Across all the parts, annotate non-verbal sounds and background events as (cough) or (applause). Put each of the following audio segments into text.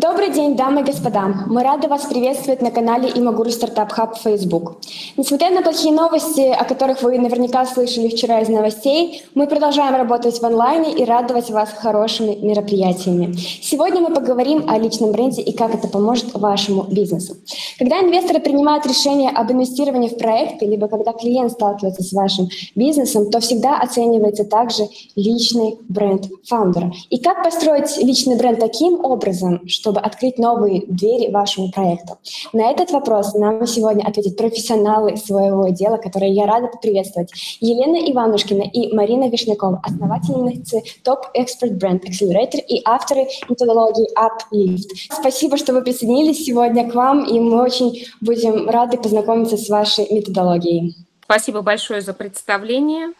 Добрый день, дамы и господа. Мы рады вас приветствовать на канале Имагуру Стартап Хаб Facebook. Несмотря на плохие новости, о которых вы наверняка слышали вчера из новостей, мы продолжаем работать в онлайне и радовать вас хорошими мероприятиями. Сегодня мы поговорим о личном бренде и как это поможет вашему бизнесу. Когда инвесторы принимают решение об инвестировании в проекты, либо когда клиент сталкивается с вашим бизнесом, то всегда оценивается также личный бренд фаундера. И как построить личный бренд таким образом, чтобы открыть новые двери вашему проекту? На этот вопрос нам сегодня ответят профессионалы своего дела, которые я рада поприветствовать. Елена Иванушкина и Марина Вишнякова, основательницы Top Expert Brand Accelerator и авторы методологии Uplift. Спасибо, что вы присоединились сегодня к вам, и мы очень будем рады познакомиться с вашей методологией. Спасибо большое за представление.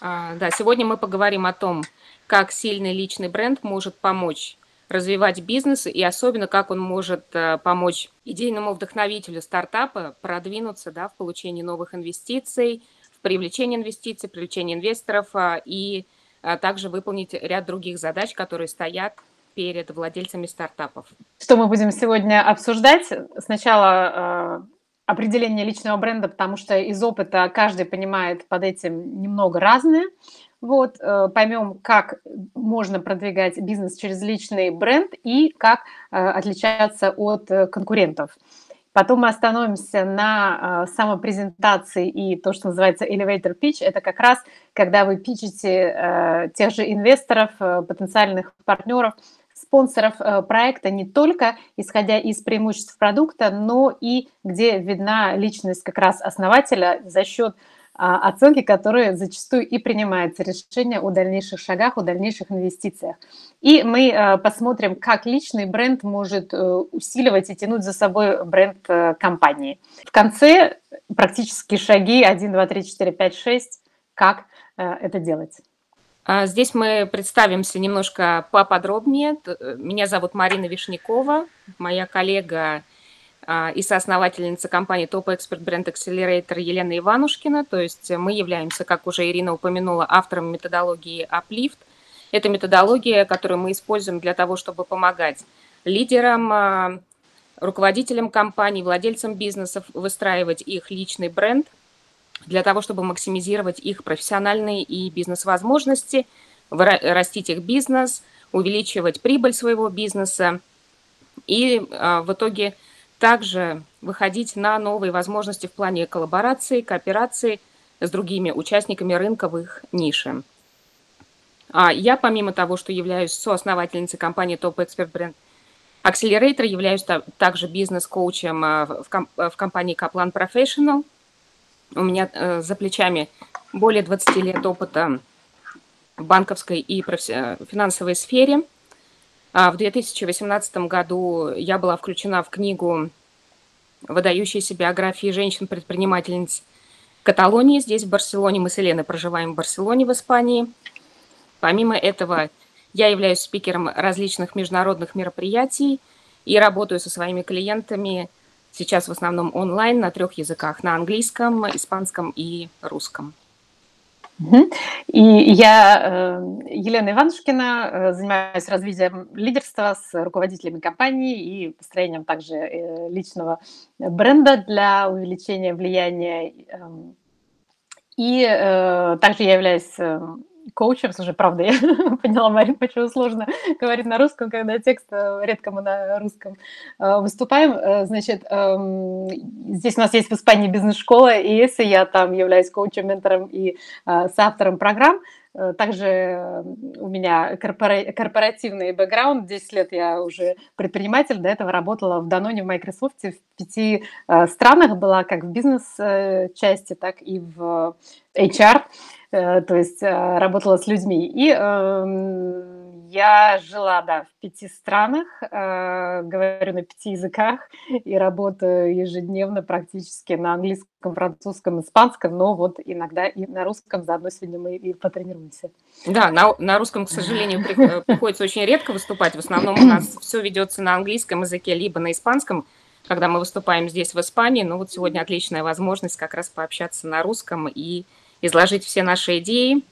А, да, сегодня мы поговорим о том, как сильный личный бренд может помочь развивать бизнес и особенно как он может э, помочь идейному вдохновителю стартапа продвинуться да, в получении новых инвестиций, в привлечении инвестиций, привлечении инвесторов а, и а, также выполнить ряд других задач, которые стоят перед владельцами стартапов. Что мы будем сегодня обсуждать? Сначала э, определение личного бренда, потому что из опыта каждый понимает под этим немного разное. Вот, э, поймем, как можно продвигать бизнес через личный бренд и как э, отличаться от э, конкурентов. Потом мы остановимся на самопрезентации и то, что называется elevator pitch. Это как раз, когда вы пичете тех же инвесторов, потенциальных партнеров, спонсоров проекта не только исходя из преимуществ продукта, но и где видна личность как раз основателя за счет оценки, которые зачастую и принимаются решения о дальнейших шагах, о дальнейших инвестициях. И мы э, посмотрим, как личный бренд может э, усиливать и тянуть за собой бренд э, компании. В конце практически шаги 1, 2, 3, 4, 5, 6, как это делать. А, здесь мы представимся немножко поподробнее. Меня зовут Марина Вишнякова, моя коллега а, и соосновательница компании Top Expert Brand Accelerator Елена Иванушкина. То есть мы являемся, как уже Ирина упомянула, автором методологии Uplift. Это методология, которую мы используем для того, чтобы помогать лидерам, а, руководителям компаний, владельцам бизнесов выстраивать их личный бренд для того, чтобы максимизировать их профессиональные и бизнес-возможности, растить их бизнес, увеличивать прибыль своего бизнеса и а, в итоге – также выходить на новые возможности в плане коллаборации, кооперации с другими участниками рынка в их нише. А я, помимо того, что являюсь соосновательницей компании Top Expert Brand Accelerator, являюсь также бизнес-коучем в, комп в компании Kaplan Professional. У меня э, за плечами более 20 лет опыта в банковской и финансовой сфере – в 2018 году я была включена в книгу «Выдающиеся биографии женщин-предпринимательниц Каталонии». Здесь, в Барселоне, мы с Еленой проживаем в Барселоне, в Испании. Помимо этого, я являюсь спикером различных международных мероприятий и работаю со своими клиентами сейчас в основном онлайн на трех языках, на английском, испанском и русском. И я, э, Елена Иванушкина, э, занимаюсь развитием лидерства с руководителями компании и построением также э, личного бренда для увеличения влияния. Эм. И также я являюсь эм, коучем, слушай, правда, я (laughs) поняла, Марин, почему сложно (laughs) говорить на русском, когда текст э, редко мы на русском э, выступаем. Э, значит, эм, здесь у нас есть в Испании бизнес-школа, и если я там являюсь коучем, ментором и соавтором программ, также у меня корпоративный бэкграунд, 10 лет я уже предприниматель, до этого работала в Даноне, в Microsoft, в пяти странах была как в бизнес-части, так и в HR. Э, то есть э, работала с людьми. И эм, я жила, да, в пяти странах, э, говорю на пяти языках и работаю ежедневно практически на английском, французском, испанском, но вот иногда и на русском заодно сегодня мы и потренируемся. Да, на, на русском, к сожалению, приходится очень редко выступать. В основном у нас все ведется на английском языке, либо на испанском, когда мы выступаем здесь, в Испании. Но вот сегодня отличная возможность как раз пообщаться на русском и изложить все наши идеи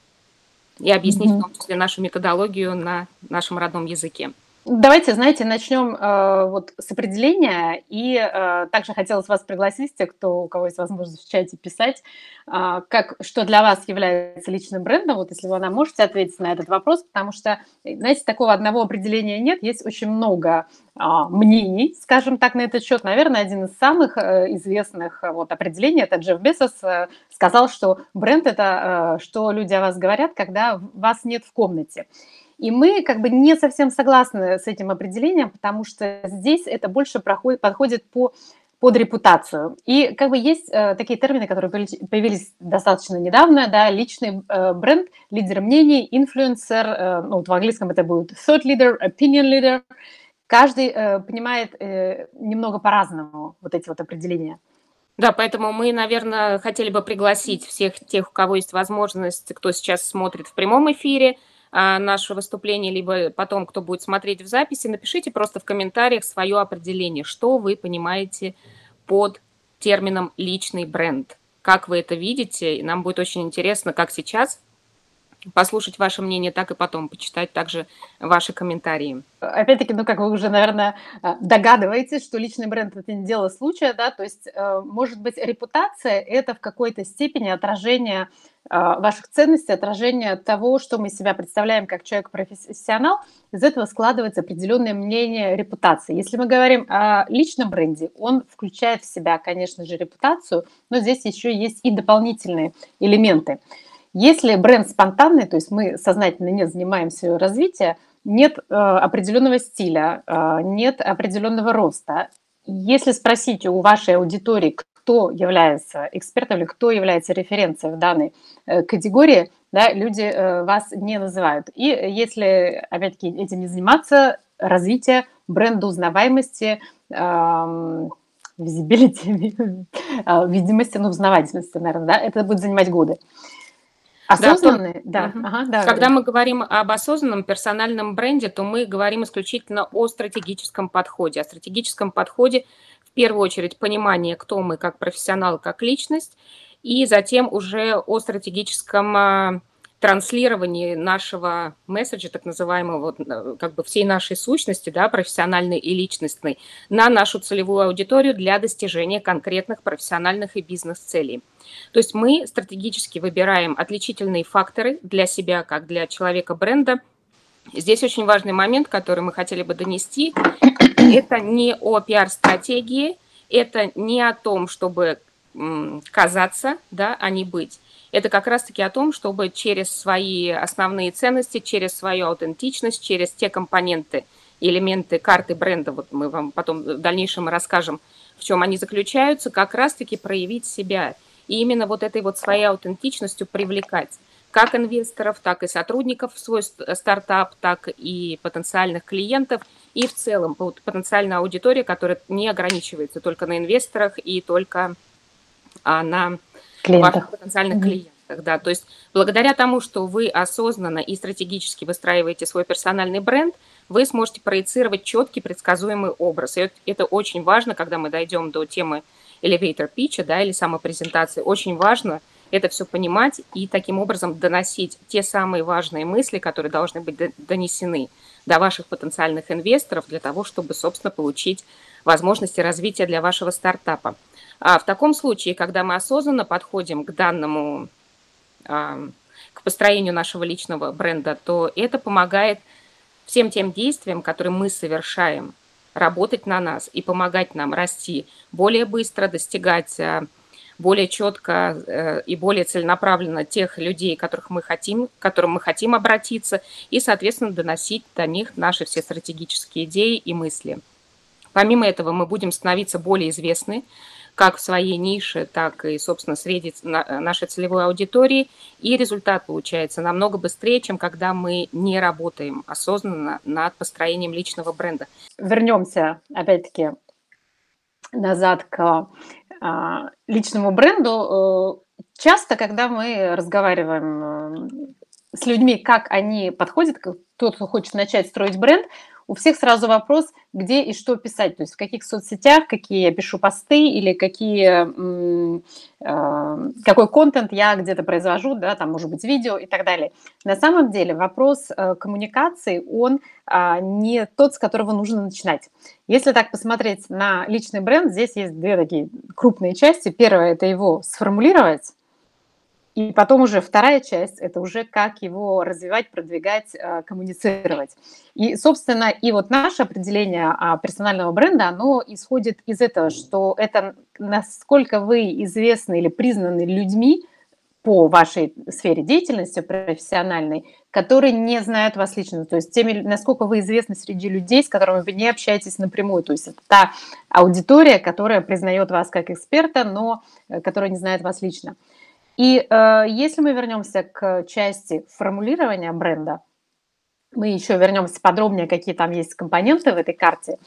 и объяснить mm-hmm. в том числе нашу методологию на нашем родном языке. Давайте, знаете, начнем э, вот с определения. И э, также хотелось вас пригласить, те, кто, у кого есть возможность в чате писать, э, как, что для вас является личным брендом, вот если вы она можете ответить на этот вопрос, потому что, знаете, такого одного определения нет, есть очень много э, мнений, скажем так, на этот счет. Наверное, один из самых э, известных э, вот, определений, это Джефф Бесос э, сказал, что бренд – это э, что люди о вас говорят, когда вас нет в комнате. И мы как бы не совсем согласны с этим определением, потому что здесь это больше проходит, подходит по под репутацию. И как бы есть э, такие термины, которые появились достаточно недавно, да, личный э, бренд, лидер мнений, инфлюенсер, э, ну, вот в английском это будет thought leader, opinion leader. Каждый э, понимает э, немного по-разному вот эти вот определения. Да, поэтому мы, наверное, хотели бы пригласить всех тех, у кого есть возможность, кто сейчас смотрит в прямом эфире, наше выступление, либо потом, кто будет смотреть в записи, напишите просто в комментариях свое определение, что вы понимаете под термином «личный бренд». Как вы это видите? нам будет очень интересно, как сейчас послушать ваше мнение, так и потом почитать также ваши комментарии. Опять-таки, ну, как вы уже, наверное, э, догадываетесь, что личный бренд – это не дело случая, да, то есть, э, может быть, репутация – это в какой-то степени отражение э, ваших ценностей, отражение того, что мы себя представляем как человек-профессионал, из этого складывается определенное мнение репутации. Если мы говорим о личном бренде, он включает в себя, конечно же, репутацию, но здесь еще есть и дополнительные элементы – если бренд спонтанный, то есть мы сознательно не занимаемся развитием, нет э, определенного стиля, э, нет определенного роста. Если спросить у вашей аудитории, кто является экспертом или кто является референцией в данной э, категории, да, люди э, вас не называют. И если, опять-таки, этим не заниматься, развитие бренда узнаваемости, э, visibility, (laughs) э, видимости, ну, узнавательности, наверное, да, это будет занимать годы. Осознанные, да. да. Ага, да. Когда мы говорим об осознанном персональном бренде, то мы говорим исключительно о стратегическом подходе. О стратегическом подходе в первую очередь понимание, кто мы как профессионал, как личность, и затем уже о стратегическом а, транслировании нашего месседжа, так называемого, э, как бы всей нашей сущности, да, профессиональной и личностной, на нашу целевую аудиторию для достижения конкретных профессиональных и бизнес-целей. То есть мы стратегически выбираем отличительные факторы для себя, как для человека бренда. Здесь очень важный момент, который мы хотели бы донести. (clears throat) Это не о пиар-стратегии, это не о том, чтобы казаться, да, а не быть это как раз-таки о том, чтобы через свои основные ценности, через свою аутентичность, через те компоненты, элементы карты бренда, вот мы вам потом в дальнейшем расскажем, в чем они заключаются, как раз-таки проявить себя. И именно вот этой вот своей аутентичностью привлекать как инвесторов, так и сотрудников в свой стартап, так и потенциальных клиентов, и в целом потенциальная аудитория, которая не ограничивается только на инвесторах и только а, на клиентах. ваших потенциальных mm-hmm. клиентах. Да. То есть благодаря тому, что вы осознанно и стратегически выстраиваете свой персональный бренд, вы сможете проецировать четкий предсказуемый образ. И это очень важно, когда мы дойдем до темы elevator pitch да, или самопрезентации. Очень важно это все понимать и таким образом доносить те самые важные мысли, которые должны быть донесены до ваших потенциальных инвесторов для того, чтобы, собственно, получить возможности развития для вашего стартапа. А в таком случае, когда мы осознанно подходим к данному, а, к построению нашего личного бренда, то это помогает всем тем действиям, которые мы совершаем, работать на нас и помогать нам расти более быстро, достигать а, более четко э, и более целенаправленно тех людей, которых мы хотим, к которым мы хотим обратиться, и, соответственно, доносить до них наши все стратегические идеи и мысли. Помимо этого, мы будем становиться более известны, как в своей нише, так и, собственно, среди нашей целевой аудитории. И результат получается намного быстрее, чем когда мы не работаем осознанно над построением личного бренда. Вернемся, опять-таки, назад к а, личному бренду. Э, часто, когда мы разговариваем э, с людьми, как они подходят, тот, кто хочет начать строить бренд, у всех сразу вопрос, где и что писать, то есть в каких соцсетях, какие я пишу посты или какие, э, какой контент я где-то произвожу, да, там может быть видео и так далее. На самом деле вопрос э, коммуникации, он а, не тот, с которого нужно начинать. Если так посмотреть на личный бренд, здесь есть две такие крупные части. Первое – это его сформулировать, и потом уже вторая часть – это уже как его развивать, продвигать, э, коммуницировать. И, собственно, и вот наше определение а, персонального бренда, оно исходит из этого, что это насколько вы известны или признаны людьми по вашей сфере деятельности профессиональной, которые не знают вас лично, то есть теми, насколько вы известны среди людей, с которыми вы не общаетесь напрямую, то есть это та аудитория, которая признает вас как эксперта, но э, которая не знает вас лично. И э, если мы вернемся к части формулирования бренда, мы еще вернемся подробнее, какие там есть компоненты в этой карте,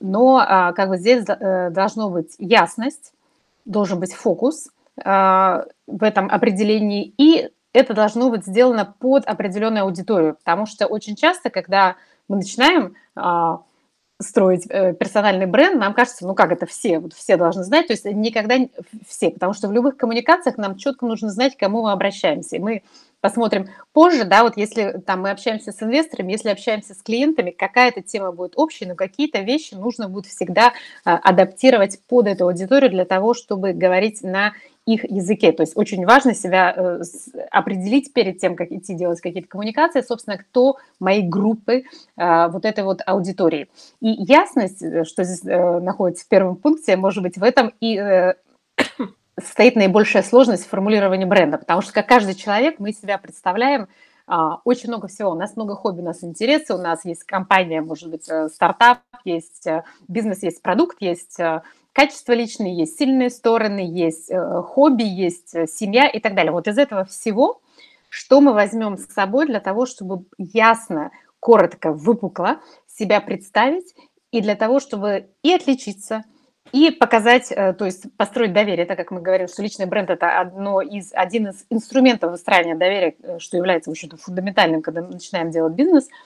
но э, как бы здесь э, должно быть ясность, должен быть фокус э, в этом определении, и это должно быть сделано под определенную аудиторию, потому что очень часто, когда мы начинаем э, строить э, персональный бренд, нам кажется, ну как это все, вот все должны знать, то есть никогда все, потому что в любых коммуникациях нам четко нужно знать, к кому мы обращаемся. И мы посмотрим позже, да, вот если там мы общаемся с инвесторами, если общаемся с клиентами, какая-то тема будет общей, но какие-то вещи нужно будет всегда а, адаптировать под эту аудиторию для того, чтобы говорить на их языке. То есть очень важно себя э, определить перед тем, как идти делать какие-то коммуникации, собственно, кто моей группы э, вот этой вот аудитории. И ясность, э, что здесь находится в первом пункте, может быть, в этом и (coughs) стоит наибольшая сложность в формулировании бренда, потому что как каждый человек мы себя представляем а, очень много всего. У нас много хобби, у нас интересы, у нас есть компания, может быть, стартап, есть бизнес, есть продукт, есть качества личные, есть сильные стороны, есть э, хобби, есть э, семья и так далее. Вот из этого всего, что мы возьмем с собой для того, чтобы ясно, коротко, выпукло себя представить и для того, чтобы и отличиться, и показать, э, то есть построить доверие, так как мы говорим, что личный бренд – это одно из, один из инструментов выстраивания доверия, что является, в общем-то, фундаментальным, когда мы начинаем делать бизнес –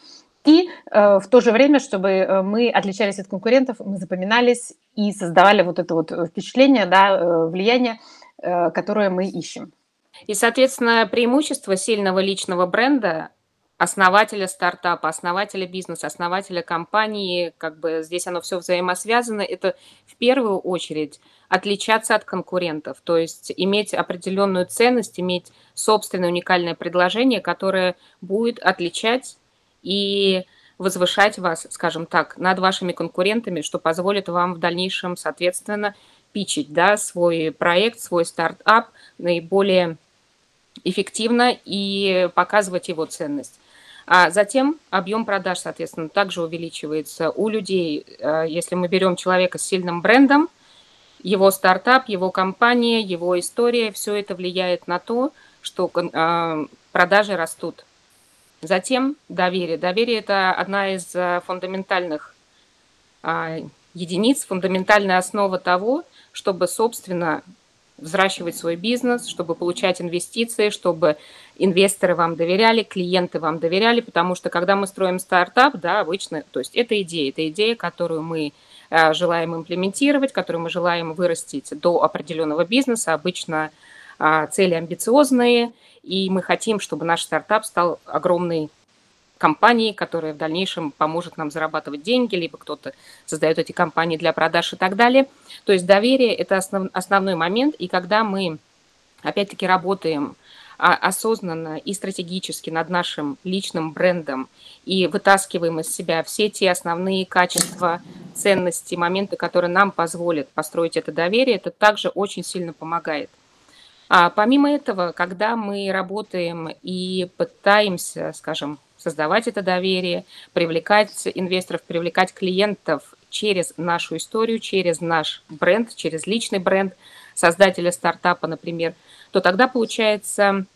и э, в то же время, чтобы э, мы отличались от конкурентов, мы запоминались и создавали вот это вот впечатление, да, э, влияние, э, которое мы ищем. И, соответственно, преимущество сильного личного бренда основателя стартапа, основателя бизнеса, основателя компании, как бы здесь оно все взаимосвязано, это в первую очередь отличаться от конкурентов, то есть иметь определенную ценность, иметь собственное уникальное предложение, которое будет отличать и возвышать вас, скажем так, над вашими конкурентами, что позволит вам в дальнейшем, соответственно, пичить да, свой проект, свой стартап наиболее эффективно и показывать его ценность. А затем объем продаж, соответственно, также увеличивается у людей. Э, если мы берем человека с сильным брендом, его стартап, его компания, его история, все это влияет на то, что э, продажи растут. Затем доверие. Доверие – это одна из э, фундаментальных а, единиц, фундаментальная основа того, чтобы, собственно, взращивать свой бизнес, чтобы получать инвестиции, чтобы инвесторы вам доверяли, клиенты вам доверяли, потому что когда мы строим стартап, да, обычно, то есть это идея, это идея, которую мы э, желаем имплементировать, которую мы желаем вырастить до определенного бизнеса, обычно цели амбициозные, и мы хотим, чтобы наш стартап стал огромной компанией, которая в дальнейшем поможет нам зарабатывать деньги, либо кто-то создает эти компании для продаж и так далее. То есть доверие – это основ, основной момент, и когда мы, опять-таки, работаем а, осознанно и стратегически над нашим личным брендом и вытаскиваем из себя все те основные качества, ценности, моменты, которые нам позволят построить это доверие, это также очень сильно помогает. А помимо этого, когда мы работаем и пытаемся, скажем, создавать это доверие, привлекать инвесторов, привлекать клиентов через нашу историю, через наш бренд, через личный бренд создателя стартапа, например, то тогда получается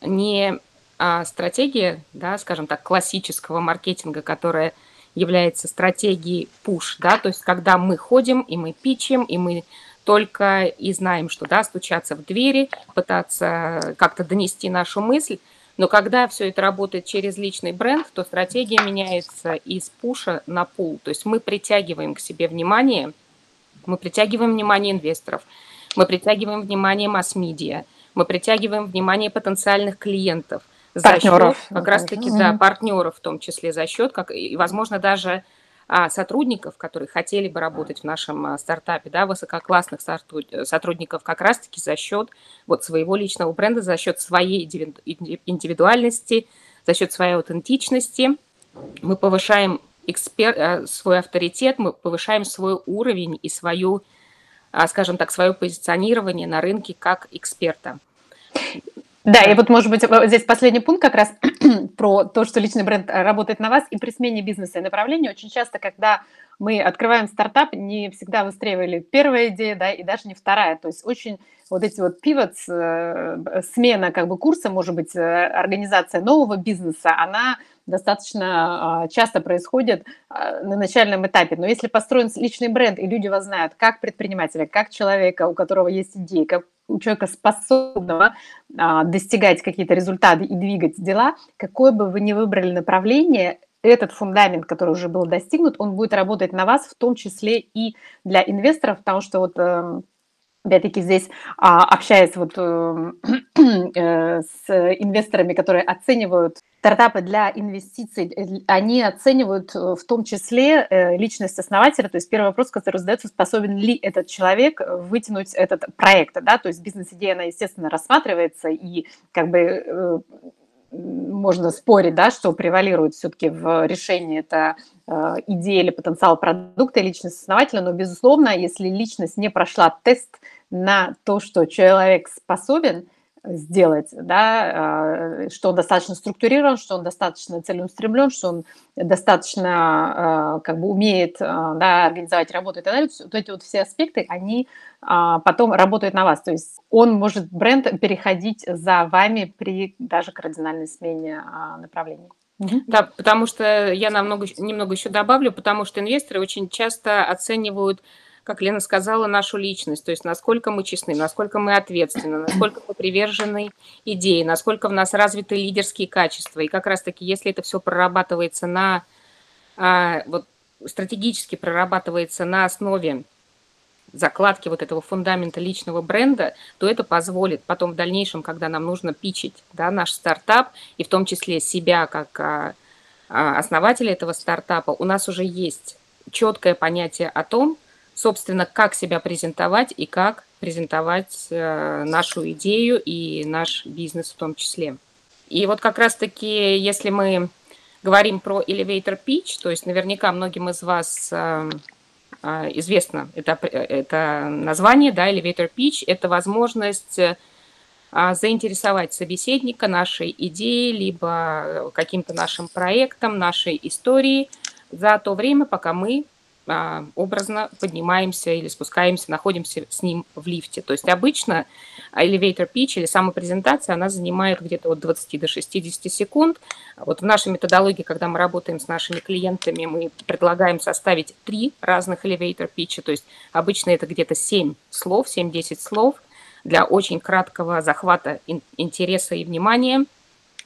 не а, стратегия, да, скажем так, классического маркетинга, которая является стратегией push, да, то есть когда мы ходим и мы пичем, и мы только и знаем, что да, стучаться в двери, пытаться как-то донести нашу мысль, Но когда все это работает через личный бренд, то стратегия меняется из пуша на пул. То есть мы притягиваем к себе внимание, мы притягиваем внимание инвесторов, мы притягиваем внимание масс-медиа, мы притягиваем внимание потенциальных клиентов – партнеров. Счет, как раз-таки, да, партнеров в том числе за счет, как, и, возможно, даже сотрудников, которые хотели бы работать в нашем а, стартапе, да, высококлассных сотрудников как раз-таки за счет вот своего личного бренда, за счет своей индивидуальности, за счет своей аутентичности. Мы повышаем экспер... А, свой авторитет, мы повышаем свой уровень и свою, скажем так, свое позиционирование на рынке как эксперта. Да, и вот, может быть, здесь последний пункт как раз (clears throat) про то, что личный бренд э, работает на вас и при смене бизнеса и направления. Очень часто, когда мы открываем стартап, не всегда выстреливали первая идея, да, и даже не вторая. То есть очень вот эти вот pivots, э, смена как бы курса, может быть, э, организация нового бизнеса, она достаточно а, часто происходит а, на начальном этапе. Но если построен личный бренд, и люди вас знают как предпринимателя, как человека, у которого есть идеи, как у человека способного а, достигать какие-то результаты и двигать дела, какое бы вы ни выбрали направление, этот фундамент, который уже был достигнут, он будет работать на вас, в том числе и для инвесторов, потому что вот эм, опять-таки здесь а, общаясь вот э, (clears throat) э, с инвесторами, которые оценивают стартапы для инвестиций, э, они оценивают в том числе личность основателя. То есть первый вопрос, который задается, способен ли этот человек вытянуть этот проект. Да? То есть бизнес-идея, она, естественно, рассматривается, и как бы можно спорить, да, что превалирует все-таки в решении это идея или потенциал продукта личность основателя, но, безусловно, если личность не прошла тест на то, что человек способен сделать, да, а, что он достаточно структурирован, что он достаточно целеустремлен, что он достаточно а, как бы умеет а, да, организовать работу и так далее. Вот эти вот все аспекты, они потом работают на вас. То есть он может, бренд, переходить за вами при даже кардинальной смене направления. Да, потому что я намного, немного еще добавлю, потому что инвесторы очень часто оценивают как Лена сказала, нашу личность, то есть насколько мы честны, насколько мы ответственны, насколько мы привержены идее, насколько в нас развиты лидерские качества. И как раз-таки, если это все прорабатывается на, а, вот стратегически прорабатывается на основе закладки вот этого фундамента личного бренда, то это позволит потом в дальнейшем, когда нам нужно пичить да, наш стартап, и в том числе себя как а, а, основателя этого стартапа, у нас уже есть четкое понятие о том, собственно, как себя презентовать и как презентовать э, нашу идею и наш бизнес в том числе. И вот как раз-таки, если мы говорим про elevator pitch, то есть наверняка многим из вас э, э, известно это, это название, да, elevator pitch, это возможность заинтересовать собеседника нашей идеей, либо каким-то нашим проектом, нашей историей за то время, пока мы образно поднимаемся или спускаемся, находимся с ним в лифте. То есть обычно elevator pitch или самопрезентация, она занимает где-то от 20 до 60 секунд. Вот в нашей методологии, когда мы работаем с нашими клиентами, мы предлагаем составить три разных elevator pitch, то есть обычно это где-то 7 слов, 7-10 слов для очень краткого захвата интереса и внимания –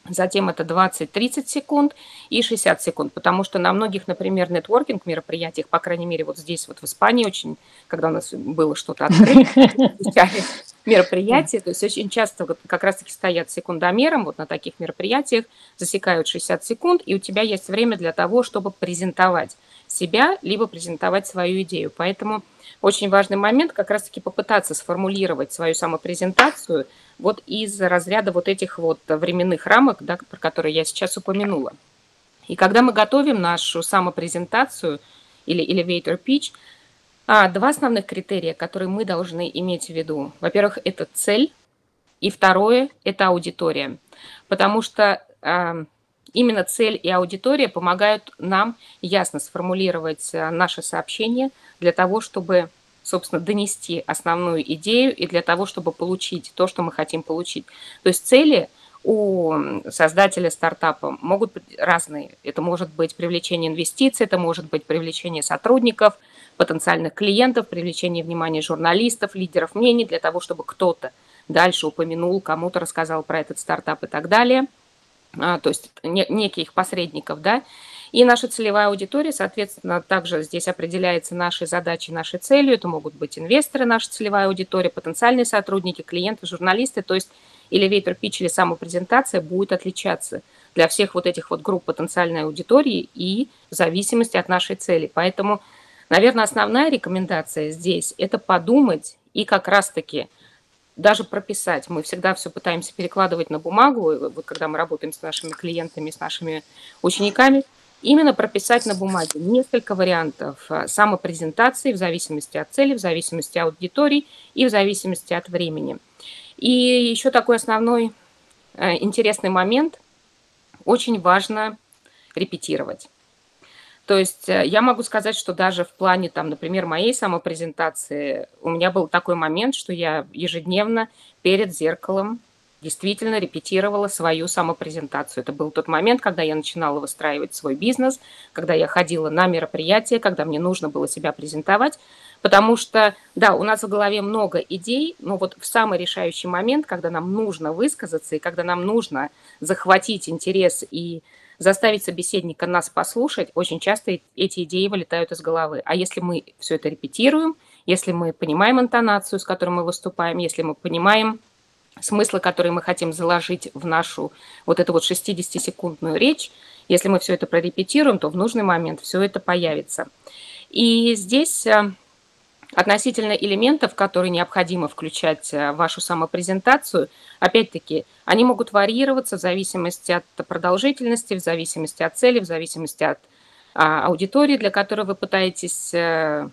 затем это 20-30 секунд и 60 секунд, потому что на многих, например, нетворкинг мероприятиях, по крайней мере, вот здесь вот в Испании очень, когда у нас было что-то открыто, (laughs) мероприятия, то есть очень часто как раз-таки стоят секундомером, вот на таких мероприятиях засекают 60 секунд, и у тебя есть время для того, чтобы презентовать себя, либо презентовать свою идею. Поэтому очень важный момент как раз-таки попытаться сформулировать свою самопрезентацию вот из разряда вот этих вот временных рамок, да, про которые я сейчас упомянула. И когда мы готовим нашу самопрезентацию или elevator pitch, а, два основных критерия, которые мы должны иметь в виду. Во-первых, это цель, и второе – это аудитория. Потому что а, именно цель и аудитория помогают нам ясно сформулировать а, наше сообщение для того, чтобы собственно, донести основную идею и для того, чтобы получить то, что мы хотим получить. То есть цели у создателя стартапа могут быть разные. Это может быть привлечение инвестиций, это может быть привлечение сотрудников, потенциальных клиентов, привлечение внимания журналистов, лидеров мнений для того, чтобы кто-то дальше упомянул, кому-то рассказал про этот стартап и так далее. а, то есть не, неких посредников, да, и наша целевая аудитория, соответственно, также здесь определяется нашей задачей, нашей целью. Это могут быть инвесторы, наша целевая аудитория, потенциальные сотрудники, клиенты, журналисты. То есть elevator pitch или самопрезентация будет отличаться для всех вот этих вот групп потенциальной аудитории и в зависимости от нашей цели. Поэтому, наверное, основная рекомендация здесь – это подумать и как раз-таки – даже прописать. Мы всегда все пытаемся перекладывать на бумагу, вот когда мы работаем с нашими клиентами, с нашими учениками, именно прописать на бумаге несколько вариантов а, самопрезентации в зависимости от цели, в зависимости от аудитории и в зависимости от времени. И еще такой основной э, интересный момент. Очень важно репетировать. То есть э, я могу сказать, что даже в плане, там, например, моей самопрезентации у меня был такой момент, что я ежедневно перед зеркалом действительно репетировала свою самопрезентацию. Это был тот момент, когда я начинала выстраивать свой бизнес, когда я ходила на мероприятия, когда мне нужно было себя презентовать, потому что, да, у нас в голове много идей, но вот в самый решающий момент, когда нам нужно высказаться и когда нам нужно захватить интерес и заставить собеседника нас послушать, очень часто эти идеи вылетают из головы. А если мы все это репетируем, если мы понимаем интонацию, с которой мы выступаем, если мы понимаем смыслы, которые мы хотим заложить в нашу вот эту вот 60-секундную речь, если мы все это прорепетируем, то в нужный момент все это появится. И здесь э, Относительно элементов, которые необходимо включать э, в вашу самопрезентацию, опять-таки, они могут варьироваться в зависимости от продолжительности, в зависимости от цели, в зависимости от а, аудитории, для которой вы пытаетесь а,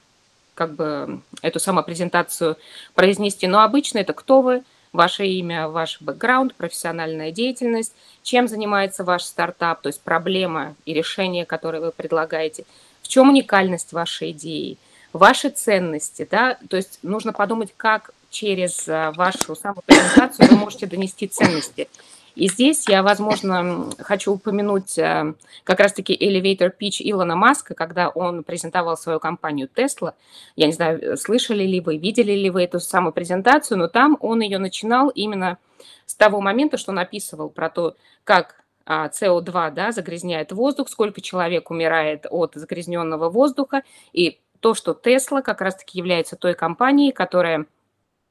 как бы эту самопрезентацию произнести. Но обычно это кто вы, ваше имя, ваш бэкграунд, профессиональная деятельность, чем занимается ваш стартап, то есть проблема и решение, которое вы предлагаете, в чем уникальность вашей идеи – ваши ценности, да, то есть нужно подумать, как через э, вашу самопрезентацию вы можете донести ценности. И здесь я, возможно, хочу упомянуть э, как раз-таки elevator pitch Илона Маска, когда он презентовал свою компанию Tesla. Я не знаю, слышали ли вы, видели ли вы эту самую презентацию, но там он ее начинал именно с того момента, что он описывал про то, как СО2 а, да, загрязняет воздух, сколько человек умирает от загрязненного воздуха, и то, что Tesla как раз-таки является той компанией, которая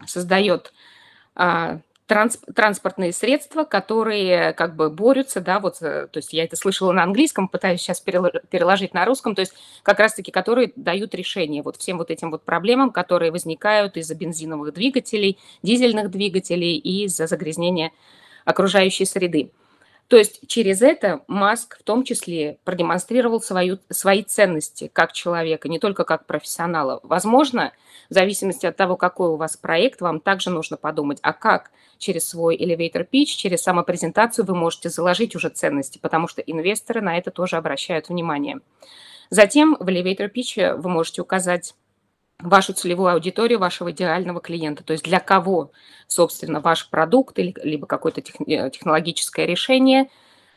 создает а, транс, транспортные средства, которые как бы борются, да, вот, э, то есть я это слышала на английском, пытаюсь сейчас переложить на русском, то есть как раз-таки которые дают решение вот всем вот этим вот проблемам, которые возникают из-за бензиновых двигателей, дизельных двигателей и из-за загрязнения окружающей среды. То есть через это Маск в том числе продемонстрировал свою, свои ценности как человека, не только как профессионала. Возможно, в зависимости от того, какой у вас проект, вам также нужно подумать, а как через свой elevator pitch, через самопрезентацию вы можете заложить уже ценности, потому что инвесторы на это тоже обращают внимание. Затем в elevator pitch вы можете указать вашу целевую аудиторию, вашего идеального клиента, то есть для кого, собственно, ваш продукт или либо какое-то э, технологическое решение,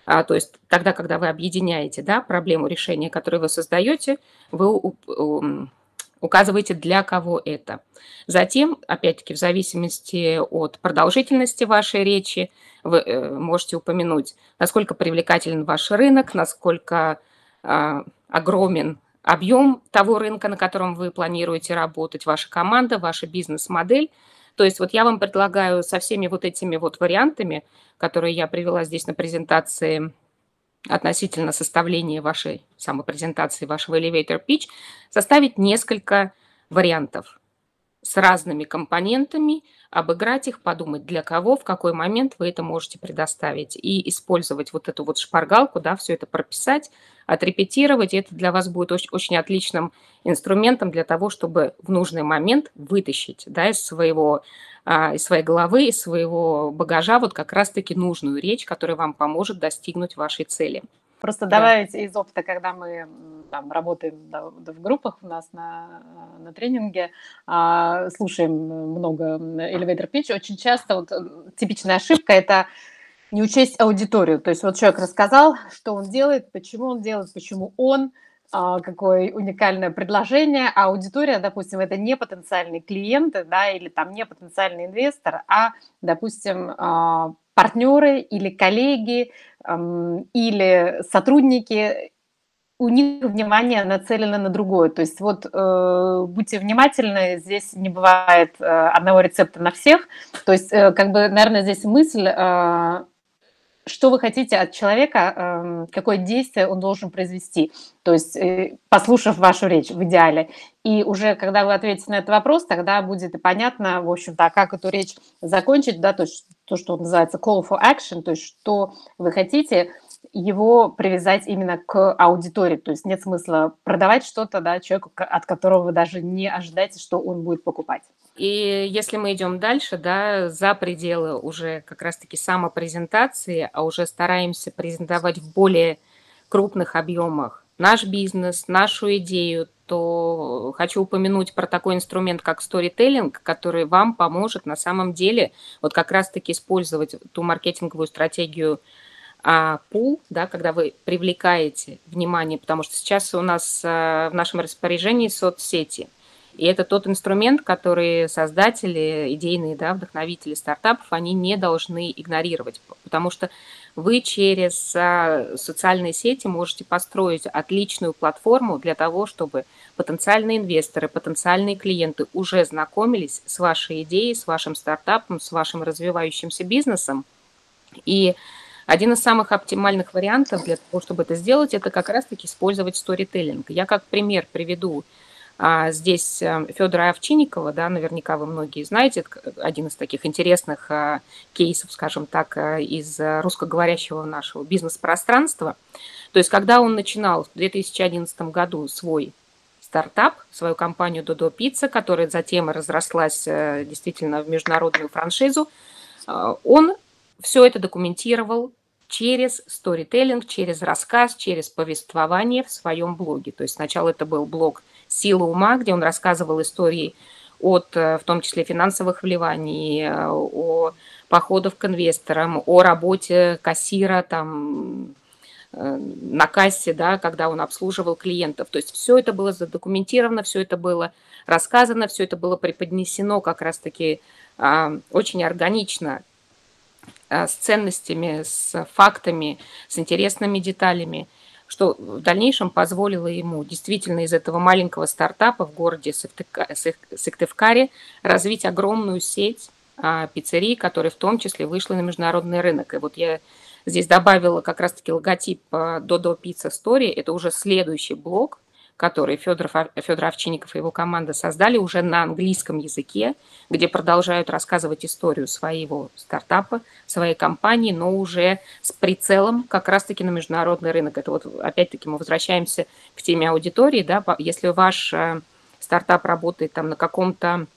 а, то есть тогда, когда вы объединяете да, проблему решения, которую вы создаете, вы указываете, для кого это. Затем, опять-таки, в зависимости от продолжительности вашей речи, вы э, можете упомянуть, насколько привлекателен ваш рынок, насколько а, огромен объем того рынка, на котором вы планируете работать, ваша команда, ваша бизнес-модель. То есть вот я вам предлагаю со всеми вот этими вот вариантами, которые я привела здесь на презентации относительно составления вашей самопрезентации, вашего elevator pitch, составить несколько вариантов с разными компонентами, обыграть их, подумать, для кого, в какой момент вы это можете предоставить. И использовать вот эту вот шпаргалку, да, все это прописать, отрепетировать. И это для вас будет очень, очень отличным инструментом для того, чтобы в нужный момент вытащить да, из, своего, а, из своей головы, из своего багажа вот как раз-таки нужную речь, которая вам поможет достигнуть вашей цели. Просто да. добавить из опыта, когда мы там, работаем да, в группах у нас на, на тренинге, а, слушаем много elevator pitch, очень часто вот типичная ошибка – это не учесть аудиторию. То есть вот человек рассказал, что он делает, почему он делает, почему он, а, какое уникальное предложение, а аудитория, допустим, это не потенциальные клиенты, да, или там не потенциальный инвестор, а, допустим, а, партнеры или коллеги, или сотрудники, у них внимание нацелено на другое. То есть вот э, будьте внимательны, здесь не бывает э, одного рецепта на всех. То есть э, как бы, наверное, здесь мысль, э, что вы хотите от человека, э, какое действие он должен произвести. То есть э, послушав вашу речь в идеале. И уже когда вы ответите на этот вопрос, тогда будет и понятно, в общем-то, как эту речь закончить, да, то есть то, что называется call for action, то есть что вы хотите – его привязать именно к аудитории. То есть нет смысла продавать что-то да, человеку, от которого вы даже не ожидаете, что он будет покупать. И если мы идем дальше, да, за пределы уже как раз-таки самопрезентации, а уже стараемся презентовать в более крупных объемах наш бизнес, нашу идею, то хочу упомянуть про такой инструмент, как сторителлинг, который вам поможет на самом деле вот как раз-таки использовать ту маркетинговую стратегию а пул, да, когда вы привлекаете внимание, потому что сейчас у нас а, в нашем распоряжении соцсети. И это тот инструмент, который создатели, идейные да, вдохновители стартапов, они не должны игнорировать, потому что вы через а, социальные сети можете построить отличную платформу для того, чтобы потенциальные инвесторы, потенциальные клиенты уже знакомились с вашей идеей, с вашим стартапом, с вашим развивающимся бизнесом. И один из самых оптимальных вариантов для того, чтобы это сделать, это как раз-таки использовать сторителлинг. Я как пример приведу а, здесь э, Федора Овчинникова, да, наверняка вы многие знаете, один из таких интересных а, кейсов, скажем так, а, из русскоговорящего нашего бизнес-пространства. То есть, когда он начинал в 2011 году свой стартап, свою компанию Додо Пицца, которая затем разрослась действительно в международную франшизу, он все это документировал, через сторителлинг, через рассказ, через повествование в своем блоге. То есть сначала это был блог «Сила ума», где он рассказывал истории от, э, в том числе, финансовых вливаний, э, о походах к инвесторам, о работе кассира там, э, на кассе, да, когда он обслуживал клиентов. То есть все это было задокументировано, все это было рассказано, все это было преподнесено как раз-таки а, очень органично с ценностями, с фактами, с интересными деталями, что в дальнейшем позволило ему действительно из этого маленького стартапа в городе Сыктывкаре развить огромную сеть а, пиццерий, которая в том числе вышла на международный рынок. И вот я здесь добавила как раз-таки логотип Dodo Pizza Story. Это уже следующий блок, который Федор, Федор Овчинников и его команда создали уже на английском языке, где продолжают рассказывать историю своего стартапа, своей компании, но уже с прицелом как раз-таки на международный рынок. Это вот опять-таки мы возвращаемся к теме аудитории. Да? Если ваш э, стартап работает там на каком-то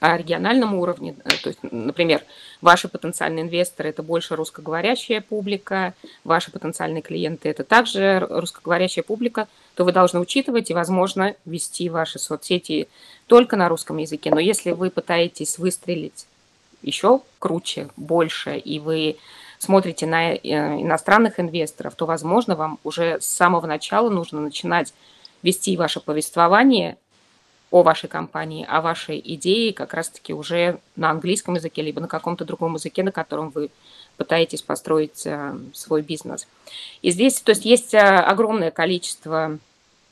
а региональном уровне, э, то есть, например, ваши потенциальные инвесторы – это больше русскоговорящая публика, ваши потенциальные клиенты – это также русскоговорящая публика, то вы должны учитывать и, возможно, вести ваши соцсети только на русском языке. Но если вы пытаетесь выстрелить еще круче, больше, и вы смотрите на э, иностранных инвесторов, то, возможно, вам уже с самого начала нужно начинать вести ваше повествование о вашей компании, о вашей идее как раз-таки уже на английском языке, либо на каком-то другом языке, на котором вы пытаетесь построить э, свой бизнес. И здесь, то есть, есть э, огромное количество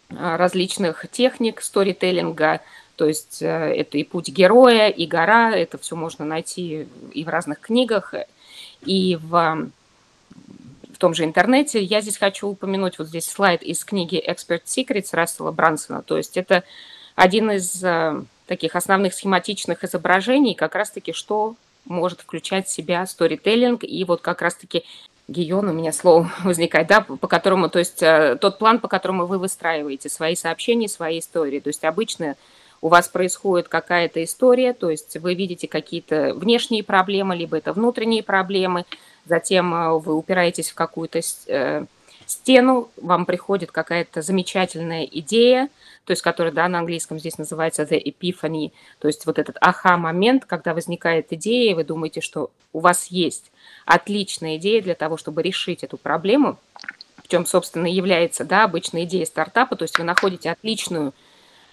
э, различных техник сторителлинга, то есть это и путь героя, и гора, это все можно найти и в разных книгах, и в, в том же интернете. Я здесь хочу упомянуть вот здесь слайд из книги Expert Secrets Рассела Брансона, то есть это один из э, таких основных схематичных изображений как раз-таки, что может включать в себя сторителлинг, и вот как раз-таки гион у меня слово (laughs) возникает, да, по которому, то есть э, тот план, по которому вы выстраиваете свои сообщения, свои истории. То есть обычно у вас происходит какая-то история, то есть вы видите какие-то внешние проблемы, либо это внутренние проблемы, затем э, вы упираетесь в какую-то стену, вам приходит какая-то замечательная идея, то есть который, да, на английском здесь называется the epiphany, то есть вот этот аха-момент, когда возникает идея, и вы думаете, что у вас есть отличная идея для того, чтобы решить эту проблему, в чем, собственно, является, да, обычная идея стартапа, то есть вы находите отличную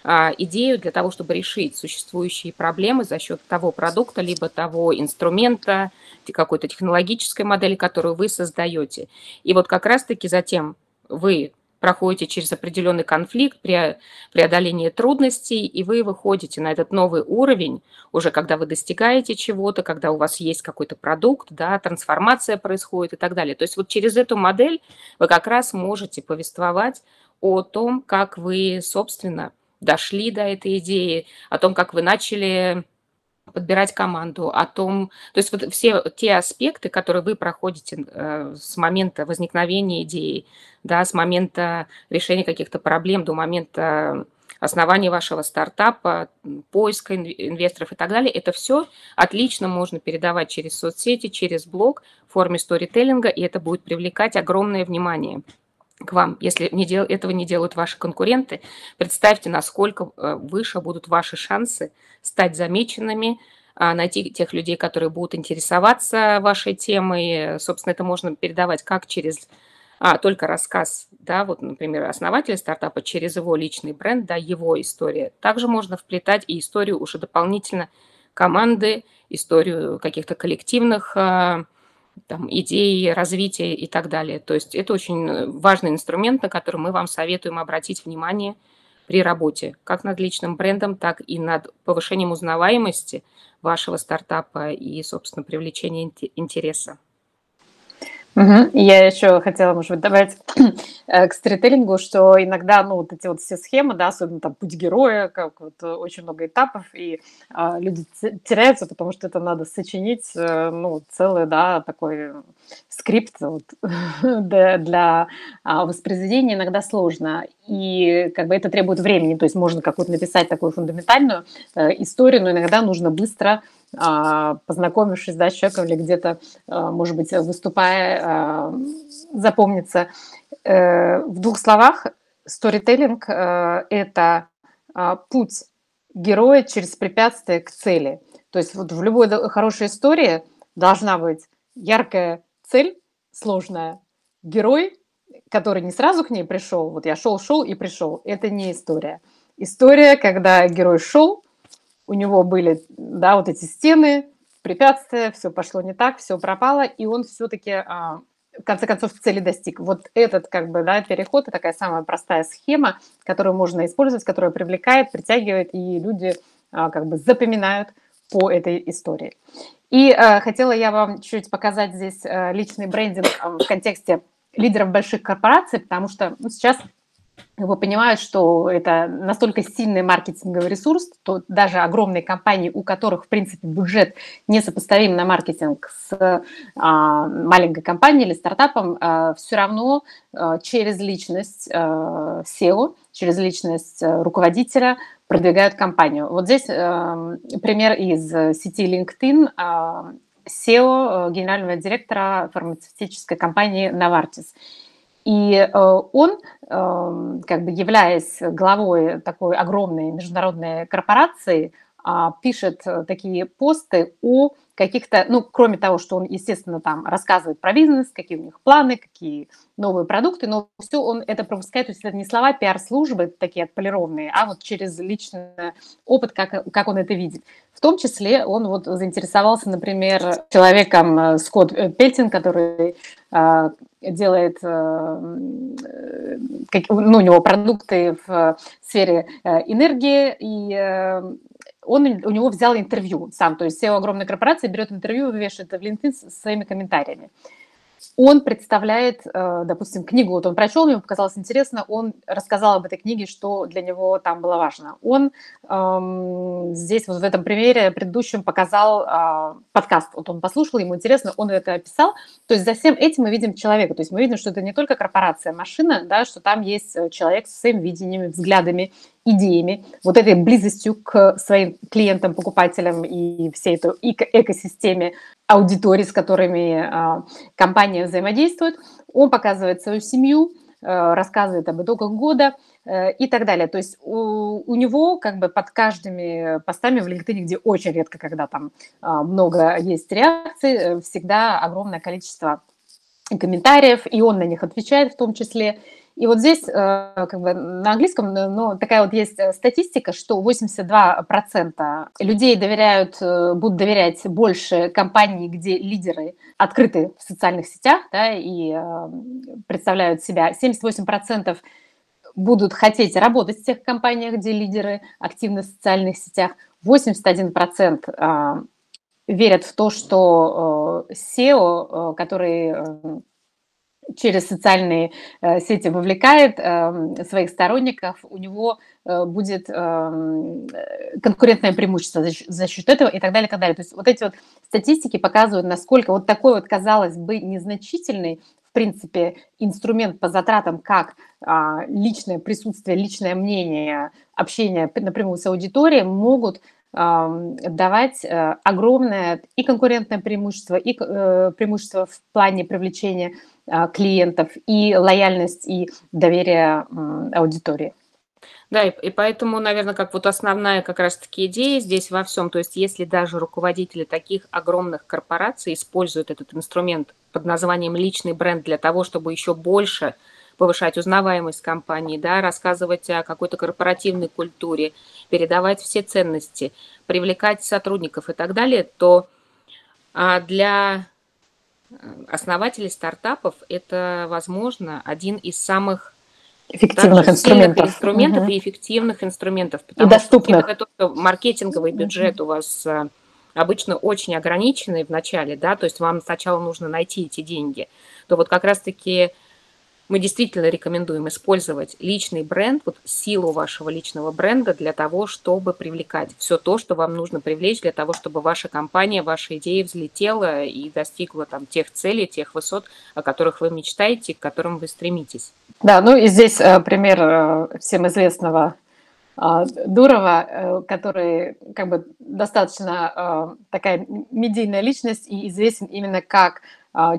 идею для того, чтобы решить существующие проблемы за счет того продукта, либо того инструмента, какой-то технологической модели, которую вы создаете. И вот как раз-таки затем вы проходите через определенный конфликт, преодоление трудностей, и вы выходите на этот новый уровень, уже когда вы достигаете чего-то, когда у вас есть какой-то продукт, да, трансформация происходит и так далее. То есть вот через эту модель вы как раз можете повествовать о том, как вы, собственно, дошли до этой идеи, о том, как вы начали подбирать команду, о том, то есть вот все те аспекты, которые вы проходите э, с момента возникновения идеи, да, с момента решения каких-то проблем до момента основания вашего стартапа, поиска инвесторов и так далее, это все отлично можно передавать через соцсети, через блог в форме сторителлинга, и это будет привлекать огромное внимание к вам, если не дел, этого не делают ваши конкуренты, представьте, насколько э, выше будут ваши шансы стать замеченными, а, найти тех людей, которые будут интересоваться вашей темой. Собственно, это можно передавать как через а, только рассказ, да, вот, например, основателя стартапа через его личный бренд, да, его история. Также можно вплетать и историю уже дополнительно команды, историю каких-то коллективных а, там, идеи развития и так далее. То есть это очень важный инструмент, на который мы вам советуем обратить внимание при работе, как над личным брендом, так и над повышением узнаваемости вашего стартапа и, собственно, привлечения интереса. Угу. Я еще хотела, может быть, добавить (clears throat) э, к сторителлингу, что иногда, ну, вот эти вот все схемы, да, особенно там путь героя, как вот э, очень много этапов, и а, люди теряются, потому что это надо сочинить, э, ну, целый, да, такой скрипт вот, (laughs) для, для а, воспроизведения иногда сложно, и как бы это требует времени, то есть можно какую-то написать такую фундаментальную э, историю, но иногда нужно быстро познакомившись да, с человеком или где-то, а, может быть, выступая, а, запомниться. Э, в двух словах, сторителлинг э, – это путь героя через препятствие к цели. То есть вот в любой хорошей истории должна быть яркая цель, сложная, герой, который не сразу к ней пришел, вот я шел, шел и пришел, это не история. История, когда герой шел, у него были, да, вот эти стены, препятствия, все пошло не так, все пропало, и он все-таки а, в конце концов цели достиг. Вот этот как бы, да, переход – это такая самая простая схема, которую можно использовать, которая привлекает, притягивает, и люди а, как бы запоминают по этой истории. И э, хотела я вам чуть показать здесь личный брендинг в контексте лидеров больших корпораций, потому что ну, сейчас его понимают, что это настолько сильный маркетинговый ресурс, то даже огромные компании, у которых, в принципе, бюджет несопоставим на маркетинг с а, маленькой компанией или стартапом, а, все равно а, через личность а, SEO, через личность а, руководителя продвигают компанию. Вот здесь а, пример из сети LinkedIn. А, SEO генерального директора фармацевтической компании Novartis – и э, он, как бы являясь главой такой огромной международной корпорации, пишет э, такие посты о каких-то, ну, кроме того, что он, естественно, там рассказывает про бизнес, какие у них планы, какие новые продукты, но все он это пропускает, то есть это не слова пиар-службы такие отполированные, а вот через личный опыт, как, как он это видит. В том числе он вот заинтересовался, например, человеком э, Скотт Пельтин, который э, делает, э, как, ну, у него продукты в сфере энергии, и он у него взял интервью сам, то есть SEO огромной корпорации берет интервью и вешает в LinkedIn со своими комментариями он представляет, э, допустим, книгу, вот он прочел, ему показалось интересно, он рассказал об этой книге, что для него там было важно. Он эм, здесь вот в этом примере предыдущем показал э, подкаст, вот он послушал, ему интересно, он это описал. То есть за всем этим мы видим человека, то есть мы видим, что это не только корпорация, машина, да, что там есть э, человек со своими видениями, взглядами, идеями, вот этой близостью к своим клиентам, покупателям и всей этой экосистеме аудитории, с которыми а, компания взаимодействует. Он показывает свою семью, э, рассказывает об итогах года э, и так далее. То есть у, у него как бы под каждыми постами в LinkedIn, где очень редко, когда там а, много есть реакций, э, всегда огромное количество комментариев, и он на них отвечает в том числе. И вот здесь как бы на английском ну, такая вот есть статистика, что 82% людей доверяют, будут доверять больше компании, где лидеры открыты в социальных сетях да, и представляют себя. 78% будут хотеть работать в тех компаниях, где лидеры активны в социальных сетях. 81% а, верят в то, что э, SEO, э, который э, через социальные сети вовлекает своих сторонников, у него будет конкурентное преимущество за счет этого и так далее, и так далее. То есть вот эти вот статистики показывают, насколько вот такой вот, казалось бы, незначительный в принципе, инструмент по затратам, как а, личное присутствие, личное мнение, общение напрямую с аудиторией могут а, давать а, огромное и конкурентное преимущество, и преимущество в плане привлечения клиентов, и лояльность, и доверие а, аудитории. Да, и, и поэтому, наверное, как вот основная как раз-таки идея здесь во всем, то есть если даже руководители таких огромных корпораций используют этот инструмент под названием личный бренд для того, чтобы еще больше повышать узнаваемость компании, да, рассказывать о какой-то корпоративной культуре, передавать все ценности, привлекать сотрудников и так далее, то а, для основателей стартапов это, возможно, один из самых эффективных инструментов. инструментов угу. и эффективных инструментов. Потому и доступных. Что, то, что маркетинговый бюджет у вас э, обычно очень ограниченный в начале, да, то есть вам сначала нужно найти эти деньги, то вот как раз-таки мы действительно рекомендуем использовать личный бренд, вот силу вашего личного бренда для того, чтобы привлекать все то, что вам нужно привлечь для того, чтобы ваша компания, ваша идея взлетела и достигла там тех целей, тех высот, о которых вы мечтаете, к которым вы стремитесь. Да, ну и здесь э, пример э, всем известного а, Дурова, э, который как бы достаточно такая медийная личность и известен именно как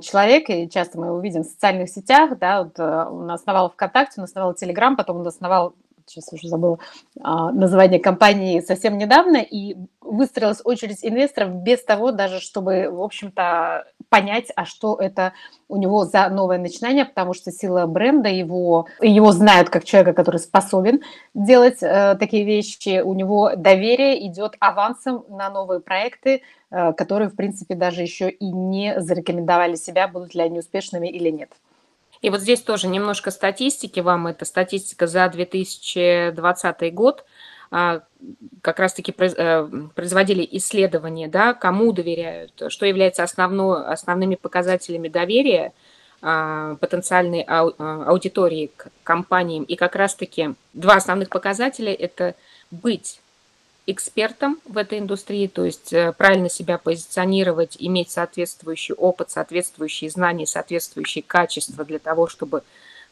человек, и часто мы его видим в социальных сетях, да, вот он основал ВКонтакте, он основал Телеграм, потом он основал сейчас уже забыла а, название компании совсем недавно, и выстроилась очередь инвесторов без того даже, чтобы, в общем-то, понять, а что это у него за новое начинание, потому что сила бренда, его, его знают как человека, который способен делать э, такие вещи, у него доверие идет авансом на новые проекты, э, которые, в принципе, даже еще и не зарекомендовали себя, будут ли они успешными или нет. И вот здесь тоже немножко статистики вам. Это статистика за 2020 год. А, как раз-таки э, производили исследования, да, кому доверяют, что является основной, основными показателями доверия а, потенциальной а, аудитории к компаниям. И как раз-таки два основных показателя – это быть экспертом в этой индустрии, то есть э, правильно себя позиционировать, иметь соответствующий опыт, соответствующие знания, соответствующие качества для того, чтобы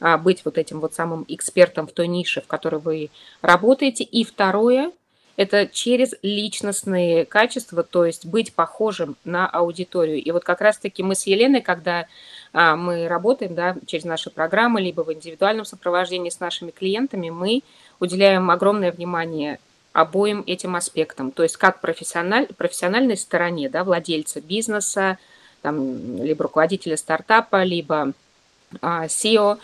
а, быть вот этим вот самым экспертом в той нише, в которой вы работаете. И второе – это через личностные качества, то есть быть похожим на аудиторию. И вот как раз-таки мы с Еленой, когда а, мы работаем да, через наши программы, либо в индивидуальном сопровождении с нашими клиентами, мы уделяем огромное внимание обоим этим аспектам. То есть как профессиональ, профессиональной стороне, да, владельца бизнеса, там, либо руководителя стартапа, либо а, SEO,